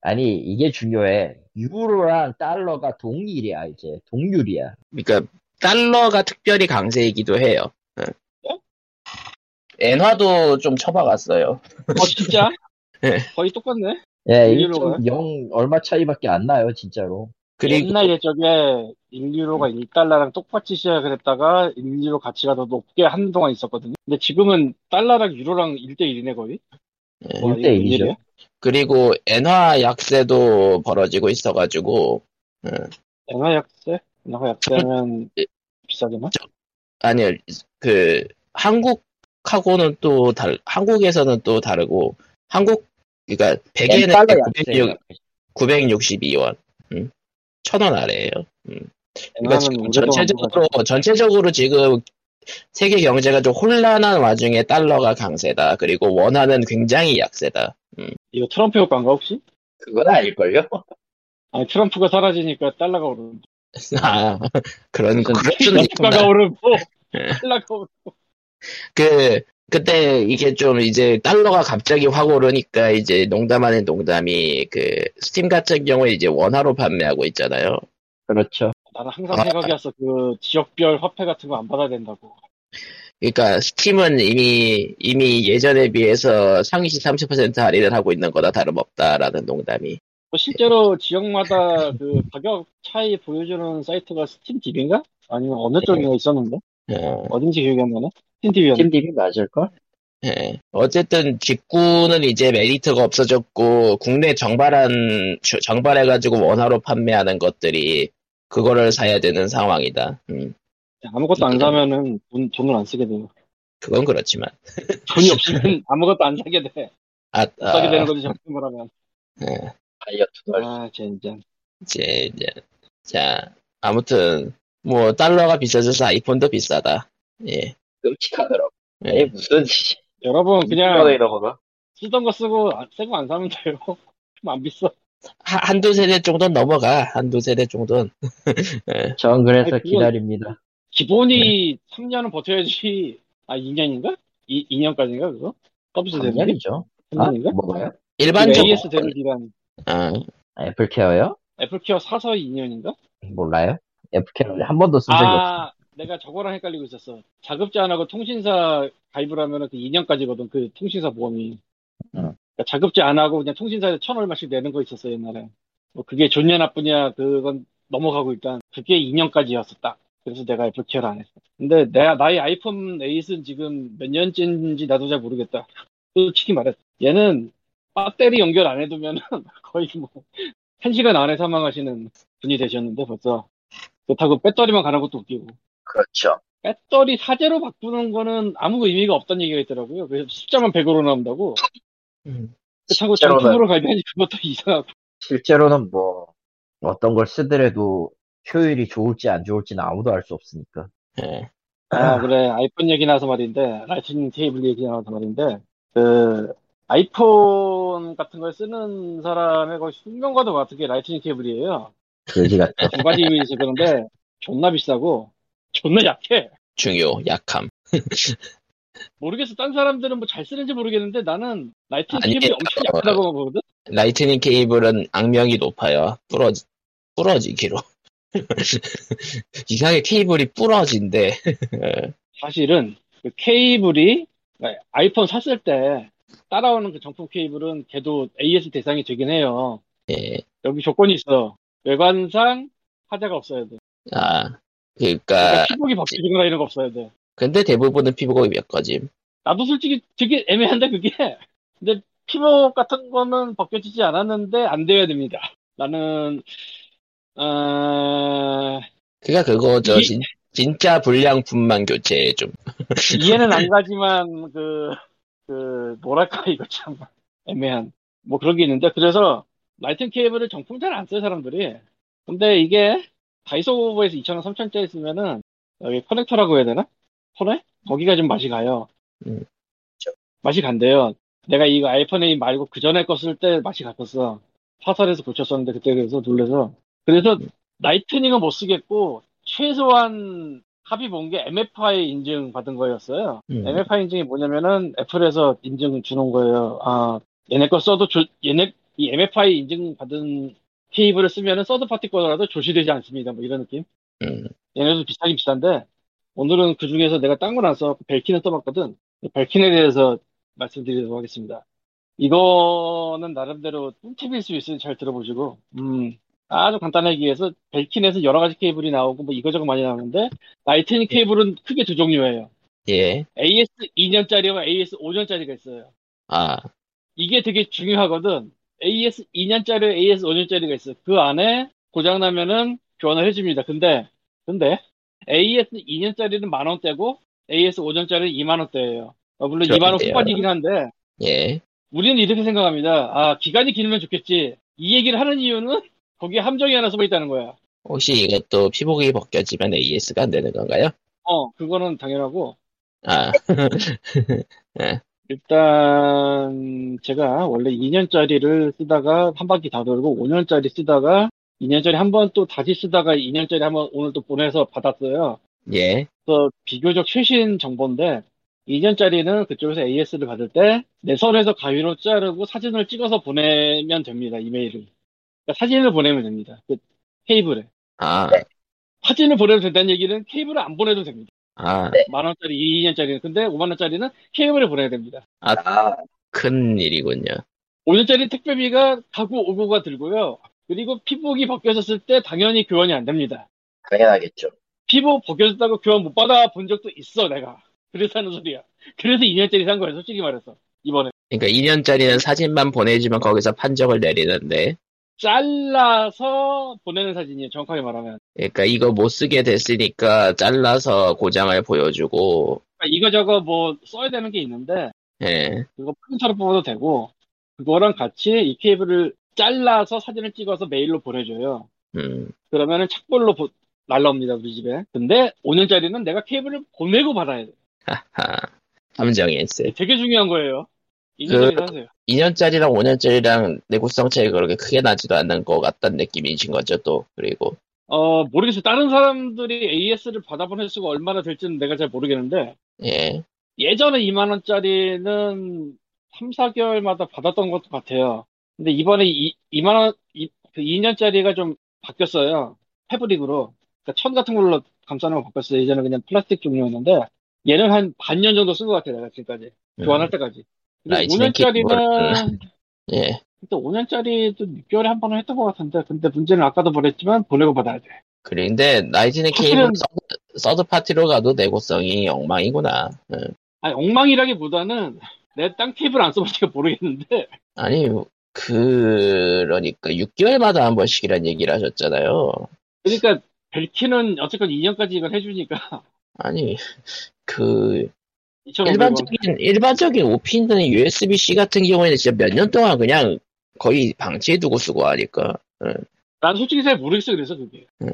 아니 이게 중요해. 유로랑 달러가 동일이야 이제 동률이야. 그러니까 달러가 특별히 강세이기도 해요. 예. 엔화도 좀 쳐박았어요. 어, 진짜? 네. 거의 똑같네? 예, 유로가? 1.0 얼마 차이밖에 안 나요 진짜로. 그리고 옛날 예적에 1유로가 1달러랑 똑같이 시작을 했다가 1유로 가치가 더 높게 한동안 있었거든요. 근데 지금은 달러랑 유로랑 1대1이네, 거의. 예. 와, 1대 이거 1이죠. 그리고 엔화 약세도 벌어지고 있어가지고 엔화 약세? 엔화 약세면 예. 비싸게나? 아니요 그 한국하고는 또 달 한국에서는 또 다르고 한국 그러니까 베개는 달러 960, 약세. 962원 음. 천원 아래에요. 그러니까 엔화는 지금 오래동안 전체적으로 전체적으로 지금 세계 경제가 좀 혼란한 와중에 달러가 강세다. 그리고 원화는 굉장히 약세다. 이거 트럼프 효과인가, 혹시? 그건 아닐걸요? 아니, 트럼프가 사라지니까 달러가 오르는. 아 그런 주가가 있구나. 오르고, 예. 달러가 오르고. 그 그때 이게 좀 이제 달러가 갑자기 확 오르니까 이제 농담 아닌 농담이 그 스팀 같은 경우에 이제 원화로 판매하고 있잖아요. 그렇죠. 나는 항상 아. 생각이었어. 그 지역별 화폐 같은 거 안 받아야 된다고. 그러니까 Steam은 이미 이미 예전에 비해서 상시 30% 할인을 하고 있는 거나 다름없다라는 농담이. 뭐 실제로 지역마다 그 가격 차이 보여주는 사이트가 SteamDB인가? 아니면 어느 쪽인가 있었는데? 어, 어딘지 기억이 안 나네? SteamDB였는데. SteamDB 맞을걸? 예. 어쨌든 직구는 이제 메리트가 없어졌고 국내 정발한 주- 정발해가지고 원화로 판매하는 것들이 그거를 사야 되는 상황이다. 음, 아무것도 안 사면은 돈, 돈을 안 쓰게 돼요. 그건 그렇지만. 돈이 없으면 아무것도 안 사게 돼. 아, 못 사게 되는 아, 거지, 정말 하면. 예. 다이어트도 할 수. 아, 젠장. 이제, 이제, 자, 아무튼, 뭐, 달러가 비싸져서 아이폰도 비싸다. 예. 끔찍하더라고. 예. 에이 무슨. 여러분, 그냥. 쓰던 거 쓰고, 안- 새거 안 사면 돼요. 안 비싸. 하- 한두 세대 정도는 넘어가. 한두 세대 정도는. 예. 전 그래서 아니, 그건- 기다립니다. 기본이 3년은 버텨야지. 아, 2년인가? 2, 2년까지인가, 그거? 서비스 게? 3년이죠. 아, 3년인가? 뭐가요? 일반적으로, AS 되는 기간. 아, Apple Care요? Apple Care 사서 2년인가? 몰라요. Apple Care 한 번도 쓴 적이 없어. 아, 내가 저거랑 헷갈리고 있었어. 자급제 안 하고 통신사 가입을 하면은 그 2년까지거든, 그 통신사 보험이. 응. 그러니까 자급제 안 하고 그냥 통신사에 천 얼마씩 내는 거 있었어, 옛날에. 뭐 그게 좋냐 나쁘냐, 그건 넘어가고 일단. 그게 2년까지였어, 딱. 그래서 내가 애플 케어를 안 했어. 근데 내가, 나의 아이폰 8은 지금 몇 년째인지 나도 잘 모르겠다. 솔직히 말해. 얘는 배터리 연결 안 해두면은 거의 뭐, 한 시간 안에 사망하시는 분이 되셨는데 벌써. 그렇다고 배터리만 가는 것도 웃기고. 그렇죠. 배터리 사제로 바꾸는 거는 아무 의미가 없다는 얘기가 있더라고요. 그래서 숫자만 100으로 나온다고. 음. 그렇다고 정품으로 가야지 그것도 이상하고. 실제로는 뭐 어떤 걸 쓰더라도 효율이 좋을지 안 좋을지는 아무도 알 수 없으니까. 예. 아, 그래. 아이폰 얘기 나와서 말인데, Lightning 케이블 얘기 나와서 말인데, 그, 아이폰 같은 걸 쓰는 사람의 거의 숙명과도 같은 게 Lightning 케이블이에요. 그지 같죠. 두 가지 의미에서 그런데, 존나 비싸고, 존나 약해. 중요, 약함. 모르겠어. 딴 사람들은 뭐 잘 쓰는지 모르겠는데, 나는 Lightning 아니, 케이블이 엄청 약하다고 보거든? Lightning 케이블은 악명이 높아요. 부러지, 부러지기로. 이상하게 케이블이 부러진대. 사실은, 그 케이블이, 아이폰 샀을 때, 따라오는 그 정품 케이블은 걔도 AS 대상이 되긴 해요. 예. 여기 조건이 있어. 외관상 하자가 없어야 돼. 아, 그러니까 그니까, 피복이 바뀌거나 이런 거 없어야 돼. 근데 대부분은 피부가 몇 거짐. 나도 솔직히 되게 애매한데 그게. 근데 피복 같은 거는 벗겨지지 않았는데 안 돼야 됩니다. 나는 어, 그니까 그거죠. 이- 진, 진짜 불량품만 교체해 좀. 이해는 안 가지만 그, 그 뭐랄까 이거 참 애매한 뭐 그런 게 있는데 그래서 라이튼 케이블을 정품 잘 안 써요 사람들이. 근데 이게 다이소에서 2,000원, 3,000원짜리 쓰면은 여기 커넥터라고 해야 되나? 코네? 거기가 좀 맛이 가요. 음. 맛이 간대요. 내가 이거 아이폰 8 말고 그 전에 거 쓸 때 맛이 갔었어. 화살에서 고쳤었는데 그때 그래서 놀래서. 그래서 라이트닝은 못 쓰겠고 최소한 합의 본 게 MFI 인증 받은 거였어요. 음. MFI 인증이 뭐냐면은 애플에서 인증 주는 거예요. 아 얘네 거 써도 조- 얘네 이 MFI 인증 받은 케이블을 쓰면은 third party 거라도 조시되지 않습니다. 뭐 이런 느낌. 음. 얘네도 비슷하긴 비슷한데 오늘은 그 중에서 내가 딴 건 안 써갖고 Belkin을 써봤거든. Belkin에 대해서 말씀드리도록 하겠습니다. 이거는 나름대로 꿀팁일 수 있으니 잘 들어보시고 음, 아주 간단하게 얘기해서 Belkin에서 여러 가지 케이블이 나오고 뭐 이거저거 많이 나오는데 Lightning 케이블은 크게 두 종류예요. 예. AS 2년짜리와 AS 5년짜리가 있어요. 아, 이게 되게 중요하거든. AS 2년짜리, AS 5년짜리가 있어요. 그 안에 고장나면은 교환을 해줍니다. 근데, 근데, AS 2년짜리는 만 원대고, AS 5년짜리는 2만 원대예요. 어, 물론 2만 원 그렇대요. 후반이긴 한데, 예. 우리는 이렇게 생각합니다. 아, 기간이 길면 좋겠지. 이 얘기를 하는 이유는 거기에 함정이 하나 숨어 있다는 거야. 혹시 이것도 피복이 벗겨지면 AS가 안 되는 건가요? 어, 그거는 당연하고, 아, 일단 제가 원래 2년짜리를 쓰다가 한 바퀴 다 돌고 5년짜리 쓰다가 2년짜리 한 번 또 다시 쓰다가 2년짜리 한 번 오늘 또 보내서 받았어요. 예. 그래서 비교적 최신 정보인데 2년짜리는 그쪽에서 AS를 받을 때내 손에서 가위로 자르고 사진을 찍어서 보내면 됩니다. 이메일을. 그러니까 사진을 보내면 됩니다. 그 케이블에. 아, 사진을 보내도 된다는 얘기는 케이블을 안 보내도 됩니다. 아, 만 원짜리 2년짜리는 근데 5만 원짜리는 케이블에 보내야 됩니다. 아, 큰 일이군요. 5년짜리 택배비가 가고 오고가 들고요. 그리고 피복이 벗겨졌을 때 당연히 교환이 안 됩니다. 당연하겠죠. 피복 벗겨졌다고 교환 못 받아 본 적도 있어, 내가. 그래서 하는 소리야. 그래서 2년짜리 산 거야, 솔직히 말해서. 이번에. 그러니까 2년짜리는 사진만 보내주면 거기서 판정을 내리는데, 잘라서 보내는 사진이에요, 정확하게 말하면. 그러니까 이거 못 쓰게 됐으니까 잘라서 고장을 보여주고, 그러니까 이거 저거 뭐 써야 되는 게 있는데, 예, 그거 프린터로 뽑아도 되고, 그거랑 같이 이 케이블을 잘라서 사진을 찍어서 메일로 보내줘요. 음, 그러면은 착불로 보- 날라옵니다, 우리 집에. 근데 5년짜리는 내가 케이블을 보내고 받아야 돼. 하하. 함정이 있어요. 되게 중요한 거예요. 2년짜리 사세요. 2년짜리랑 5년짜리랑 내구성 차이가 그렇게 크게 나지도 않는 것 같다는 느낌이신 거죠, 또. 그리고, 어, 모르겠어요. 다른 사람들이 AS를 받아본 횟수가 얼마나 될지는 내가 잘 모르겠는데, 예, 예전에 2만원짜리는 3, 4개월마다 받았던 것 같아요. 근데 이번에 2, 2만원, 그 2년짜리가 좀 바뀌었어요. 패브릭으로. 그러니까 천 같은 걸로 감싸는 거 바뀌었어요. 예전에 그냥 플라스틱 종류였는데, 얘는 한 반년 정도 쓴 것 같아요. 내가 지금까지. 교환할 때까지. 그리고 Lightning 5년짜리는, 예. 그때 5년짜리도 6개월에 한 번은 했던 것 같은데, 근데 문제는 아까도 말했지만 보내고 받아야 돼. 그런데 사실은- 케이블 서드, 서드 파티로 가도 내구성이 엉망이구나. 예. 아니, 엉망이라기보다는 내가 딴 케이블 안 써보니까 모르겠는데, 아니, 그러니까 6개월마다 한 번씩이란 얘기를 하셨잖아요. 그러니까 벨키는 어쨌건 2년까지 이걸 해주니까 아니 그 2,500원. 일반적인 일반적인 오피는 USB-C 같은 경우에는 진짜 몇 년 동안 그냥 거의 방치해두고 쓰고 하니까 난 솔직히 잘 모르겠어 그래서 그게. 음.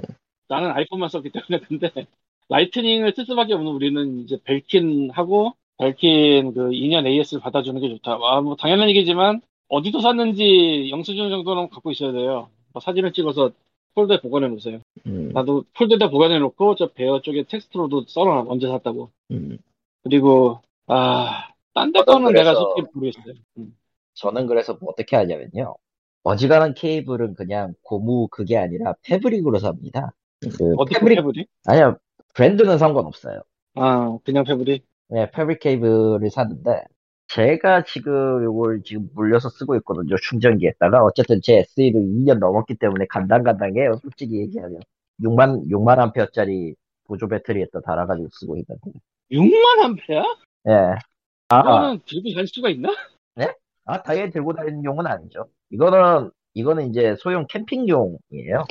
나는 아이폰만 썼기 때문에 근데 라이트닝을 쓸 수밖에 없는 우리는 이제 벨킨하고 벨킨 그 2년 AS를 받아주는 게 좋다. 아, 뭐 당연한 얘기지만 어디서 샀는지 영수증 정도는 갖고 있어야 돼요. 뭐 사진을 찍어서 폴더에 보관해 놓으세요. 음, 나도 폴더에 보관해 놓고 저 Bear 쪽에 텍스트로도 써놔 언제 샀다고. 음. 그리고 아, 딴 데 거는 내가 그래서- 솔직히 모르겠어요. 음. 저는 그래서 뭐 어떻게 하냐면요. 어지간한 케이블은 그냥 고무 그게 아니라 fabric으로 삽니다. 그 어떻게 fabric fabric? 아니야 브랜드는 상관없어요. 아, 그냥 fabric. 네, fabric 케이블을 샀는데 제가 지금 이걸 지금 물려서 쓰고 있거든요. 충전기에다가 어쨌든 제 SE를 2년 넘었기 때문에 간당간당해요. 솔직히 얘기하면 6만 6만 암페어짜리 보조 배터리에다 달아가지고 쓰고 있는데. 6만 암페어? 예. 아, 이거는 들고 갈 수가 있나? 아 당연히 들고 다니는 용은 아니죠. 이거는 이거는 이제 소형 캠핑용이에요.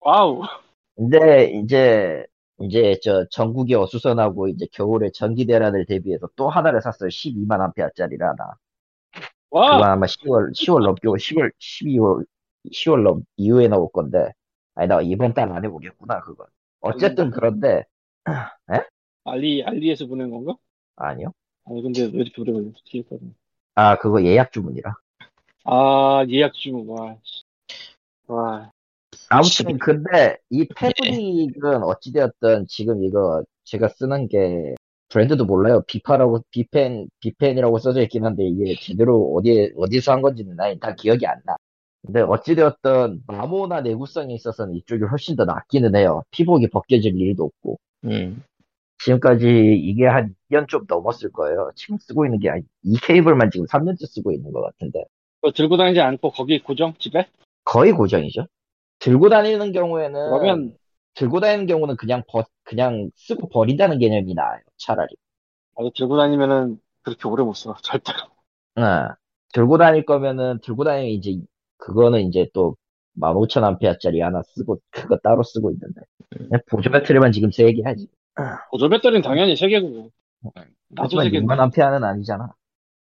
wow. 근데 이제 이제 저 전국이 어수선하고 이제 겨울에 전기 대란을 대비해서 또 하나를 샀어요. 12만 암페어짜리를 하나. 와, 아마 10월 10월 넘고 10월 12월 10월 넘 이후에 나올 건데 아니 나 이번 달 안에 오겠구나 그건. 어쨌든 그런데 알리, 알리에서 보낸 건가? 아니요. 아니, 근데 왜 이렇게 오래 걸렸지? 기억하네. 아 그거 예약 주문이라. 아, 예약 주문, 와. 씨. 와, 아무튼 근데 이 패브릭은 어찌되었든 지금 이거 제가 쓰는 게 브랜드도 몰라요. 비파라고 비펜 비펜이라고 써져 있긴 한데 이게 제대로 어디에 어디서 한 건지는 나 일단 기억이 안 나. 근데 어찌되었든 마모나 내구성에 있어서는 이쪽이 훨씬 더 낫기는 해요. 피복이 벗겨질 일도 없고. 음. 지금까지 이게 한 2년 좀 넘었을 거예요. 지금 쓰고 있는 게, 아니- 이 케이블만 지금 3년째 쓰고 있는 것 같은데. 그거 들고 다니지 않고 거기 고정? 집에? 거의 고정이죠. 들고 다니는 경우에는, 그러면, 들고 다니는 경우는 그냥 버, 그냥 쓰고 버린다는 개념이 나아요. 차라리. 나도 들고 다니면은 그렇게 오래 못 써. 절대로. 어, 들고 다닐 거면은, 들고 다니면 이제, 그거는 이제 또, 15,000A짜리 하나 쓰고, 그거 따로 쓰고 있는데. 보조 배터리만 지금 3개 하지. 보조 배터리는 당연히 세개고 나도 하지만 세개 6만A는 아니잖아.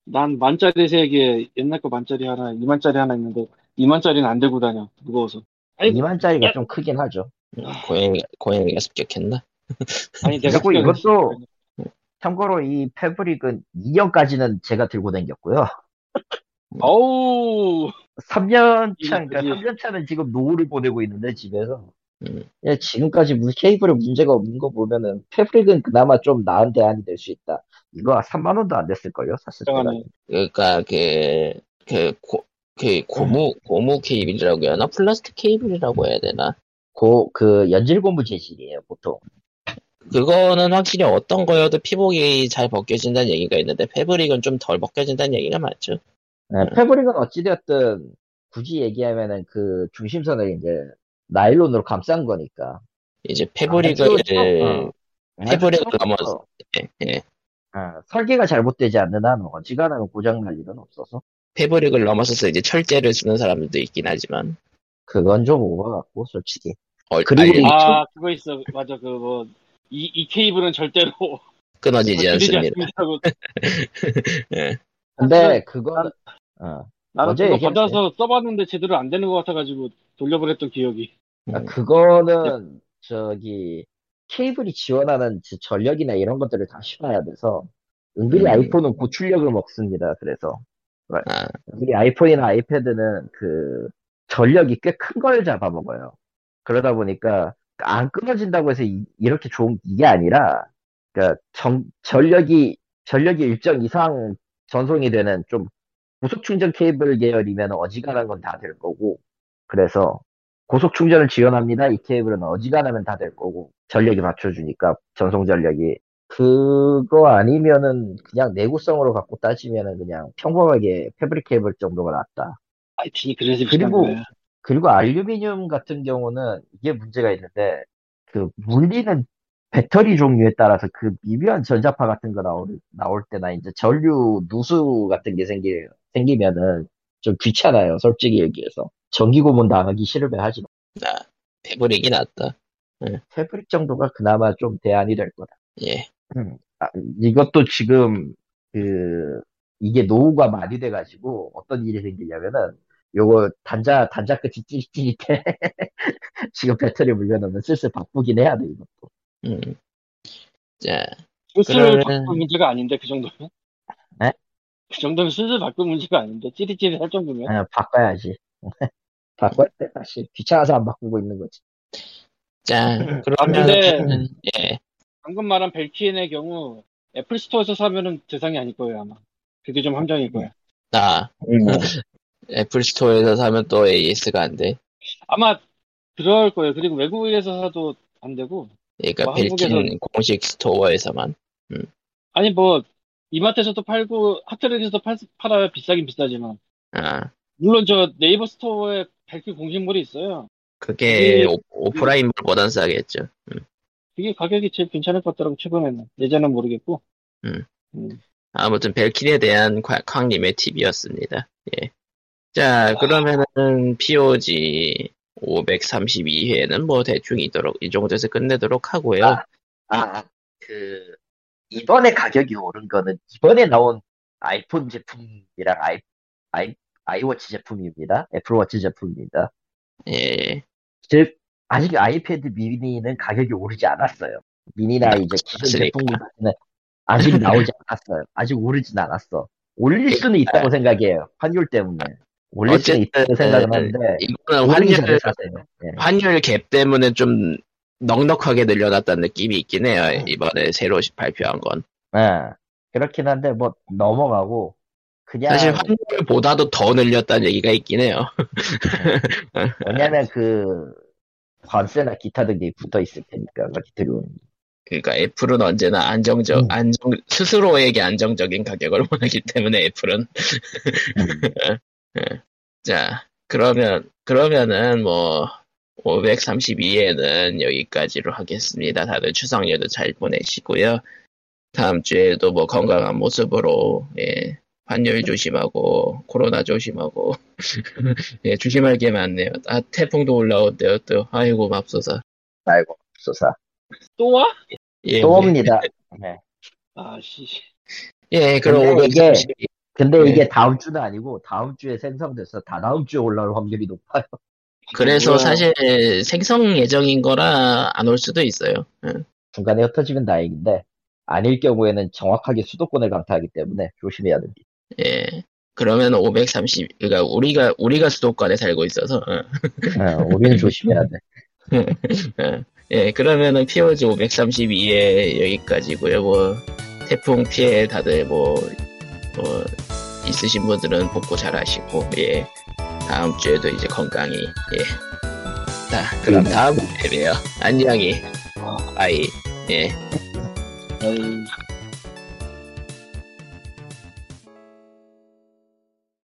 난 만짜리 세 개 옛날 거 만짜리 하나, 2만짜리 하나 있는데, 2만짜리는 안 들고 다녀. 무거워서. 아니, 2만짜리가 좀 크긴 하죠. 고양이 고양이가 습격했나? 아니, 내가 그리고 이것도 때 참고로 이 패브릭은 2년까지는 제가 들고 다녔고요. 어우, 3년 차, 그러니까 이거지. 3년 차는 지금 노후를 보내고 있는데 집에서. 음. 예, 지금까지 무 케이블에 문제가 없는 거 보면은 패브릭은 그나마 좀 나은 대안이 될 수 있다. 이거 3만 원도 안 됐을 걸요, 샀을 때가. 잠깐만요. 그러니까 그, 그, 고, 그 고무 고무 케이블이라고 해야 하나? 플라스틱 케이블이라고 해야 되나? 고, 그 연질 고무 재질이에요, 보통. 그거는 확실히 어떤 거여도 피복이 잘 벗겨진다는 얘기가 있는데 패브릭은 좀 덜 벗겨진다는 얘기가 많죠. 네, 패브릭은 어찌되었든 굳이 얘기하면은 그 중심선을 이제 나일론으로 감싼 거니까. 이제 아주 패브릭을 처음- 어. 패브릭을 아주 넘어 처음부터, 예, 예. 어, 설계가 잘못되지 않는 한 어지간하면 고장 날 일은 없어서. 패브릭을 넘어서서 이제 철제를 쓰는 사람들도 있긴 하지만 그건 좀 오버 같고, 솔직히. 어, 그리고 이- 아, 그거 있어. 맞아, 그 뭐, 이, 이 케이블은 절대로 끊어지지 않습니다. 예. 근데 그건, 어, 나는 그거. 받아서 써봤는데 제대로 안 되는 것 같아가지고 돌려보냈던 기억이. 아, 음. 그거는 저기 케이블이 지원하는 저 전력이나 이런 것들을 다 심어야 돼서 은근히 음. 아이폰은 고출력을 먹습니다. 그래서 아, 은근히 아이폰이나 아이패드는 그 전력이 꽤 큰 걸 잡아먹어요. 그러다 보니까 안 끊어진다고 해서 이, 렇게 좋은 이게 아니라 그러니까 정- 전력이 전력이 일정 이상 전송이 되는 좀 고속 충전 케이블 계열이면 어지간한 건 다 될 거고 그래서 고속 충전을 지원합니다. 이 케이블은 어지간하면 다 될 거고 전력이 맞춰주니까 전송 전력이 그거 아니면은 그냥 내구성으로 갖고 따지면은 그냥 평범하게 패브릭 케이블 정도가 낫다. 그래서 그리고. 그리고 알루미늄 같은 경우는 이게 문제가 있는데 그 물리는 배터리 종류에 따라서 그 미묘한 전자파 같은 거 나올, 나올 때나 이제 전류 누수 같은 게 생기, 생기면은 좀 귀찮아요. 솔직히 얘기해서. 전기 고문 당하기 싫으면 하지 마. 나 패브릭이 낫다. 패브릭 정도가 그나마 좀 대안이 될 거다. 예. 음, 아, 이것도 지금 그 이게 노후가 많이 돼가지고 어떤 일이 생기냐면은 요거 단자 단자 끝이 찌릿찌릿해 지금 배터리 물려놓으면 슬슬 바꾸긴 해야 돼 이것도 음. 자, 슬슬 그러면은- 바꿀 문제가 아닌데 그 정도면? 네? 그 정도면 슬슬 바꿀 문제가 아닌데 찌릿찌릿 할 정도면? 아, 바꿔야지 바꿔야 돼 다시 귀찮아서 안 바꾸고 있는 거지 자, 아, 근데- 그러면, 예. 방금 말한 Belkin의 경우 Apple Store에서 사면은 대상이 아닐 거예요 아마. 그게 좀 함정일 거야. 나, Apple Store에서 사면 또 AS가 안 돼. 아마 그럴 거예요. 그리고 외국에서 사도 안 되고 그러니까 뭐 Belkin 한국에서- 공식 store에서만. 아니 뭐 이마트에서도 팔고 핫트레드에서도 팔, 팔아요. 비싸긴 비싸지만 아, 물론 저 네이버 스토어에 벨키 공식물이 있어요. 그게 그게- 오- 오프라인보단 싸겠죠. 그게 가격이 제일 괜찮을 것 같더라고 최근에는. 예전엔 모르겠고. 음. 음. 아무튼 벨킨에 대한 곽- 곽님의 팁이었습니다. 예. 자, 그러면은 POG 532회는 뭐 대충 이도록, 이 정도에서 끝내도록 하고요. 아. 아, 그, 이번에 가격이 오른 거는 이번에 나온 아이폰 제품이랑 아이, 아이, 아이워치 제품입니다. 애플워치 제품입니다. 예. 즉, 아직 아이패드 미니는 가격이 오르지 않았어요. 미니나 이제 기존. 제품들은 아직 나오지 않았어요. 아직 오르진 않았어. 올릴 수는 있다고 생각해요. 환율 때문에. 올릴 수는 있다고 생각은 하는데, 이거는 환율. 예. 환율 갭 때문에 좀 넉넉하게 늘려놨다는 느낌이 있긴 해요. 이번에 새로 발표한 건. 예. 그렇긴 한데, 뭐, 넘어가고, 그냥, 사실 환율보다도 더 늘렸다는 얘기가 있긴 해요. 왜냐면 그, 관세나 기타 등이 붙어 있을 테니까, 기타료 그러니까 애플은 언제나 안정적, 음. 안정, 스스로에게 안정적인 가격을 원하기 때문에 애플은. 자, 그러면, 그러면은 뭐, 532회는 여기까지로 하겠습니다. 다들 추석 연도 잘 보내시고요. 다음 주에도 뭐 건강한 모습으로, 예, 환율 조심하고, 코로나 조심하고, 예, 조심할 게 많네요. 아, 태풍도 올라온대요, 또. 아이고, 맙소사. 아이고, 쏘사. 또 와? 예, 또 우리- 옵니다. 네. 아씨. 예, 그럼 근데 이게- 532. 근데 네. 이게 다음 주는 아니고, 다음 주에 생성돼서 다 다음 주에 올라올 확률이 높아요. 그래서 뭐야. 사실 생성 예정인 거라 안 올 수도 있어요. 응. 중간에 흩어지면 다행인데, 아닐 경우에는 정확하게 수도권을 강타하기 때문에 조심해야 됩니다. 예. 그러면 530, 그러니까 우리가 우리가 수도권에 살고 있어서, 응. 어, 우리는 조심해야 돼. 응. 예. 그러면은 POG 532에 여기까지고요. 뭐 태풍 피해 다들 뭐, 뭐 있으신 분들은 복구 잘 하시고, 예. 다음 주에도 이제 건강히, 예. 자, 그럼 음. 다음 주에 봬요. 안녕히, 아이, 예. 에이.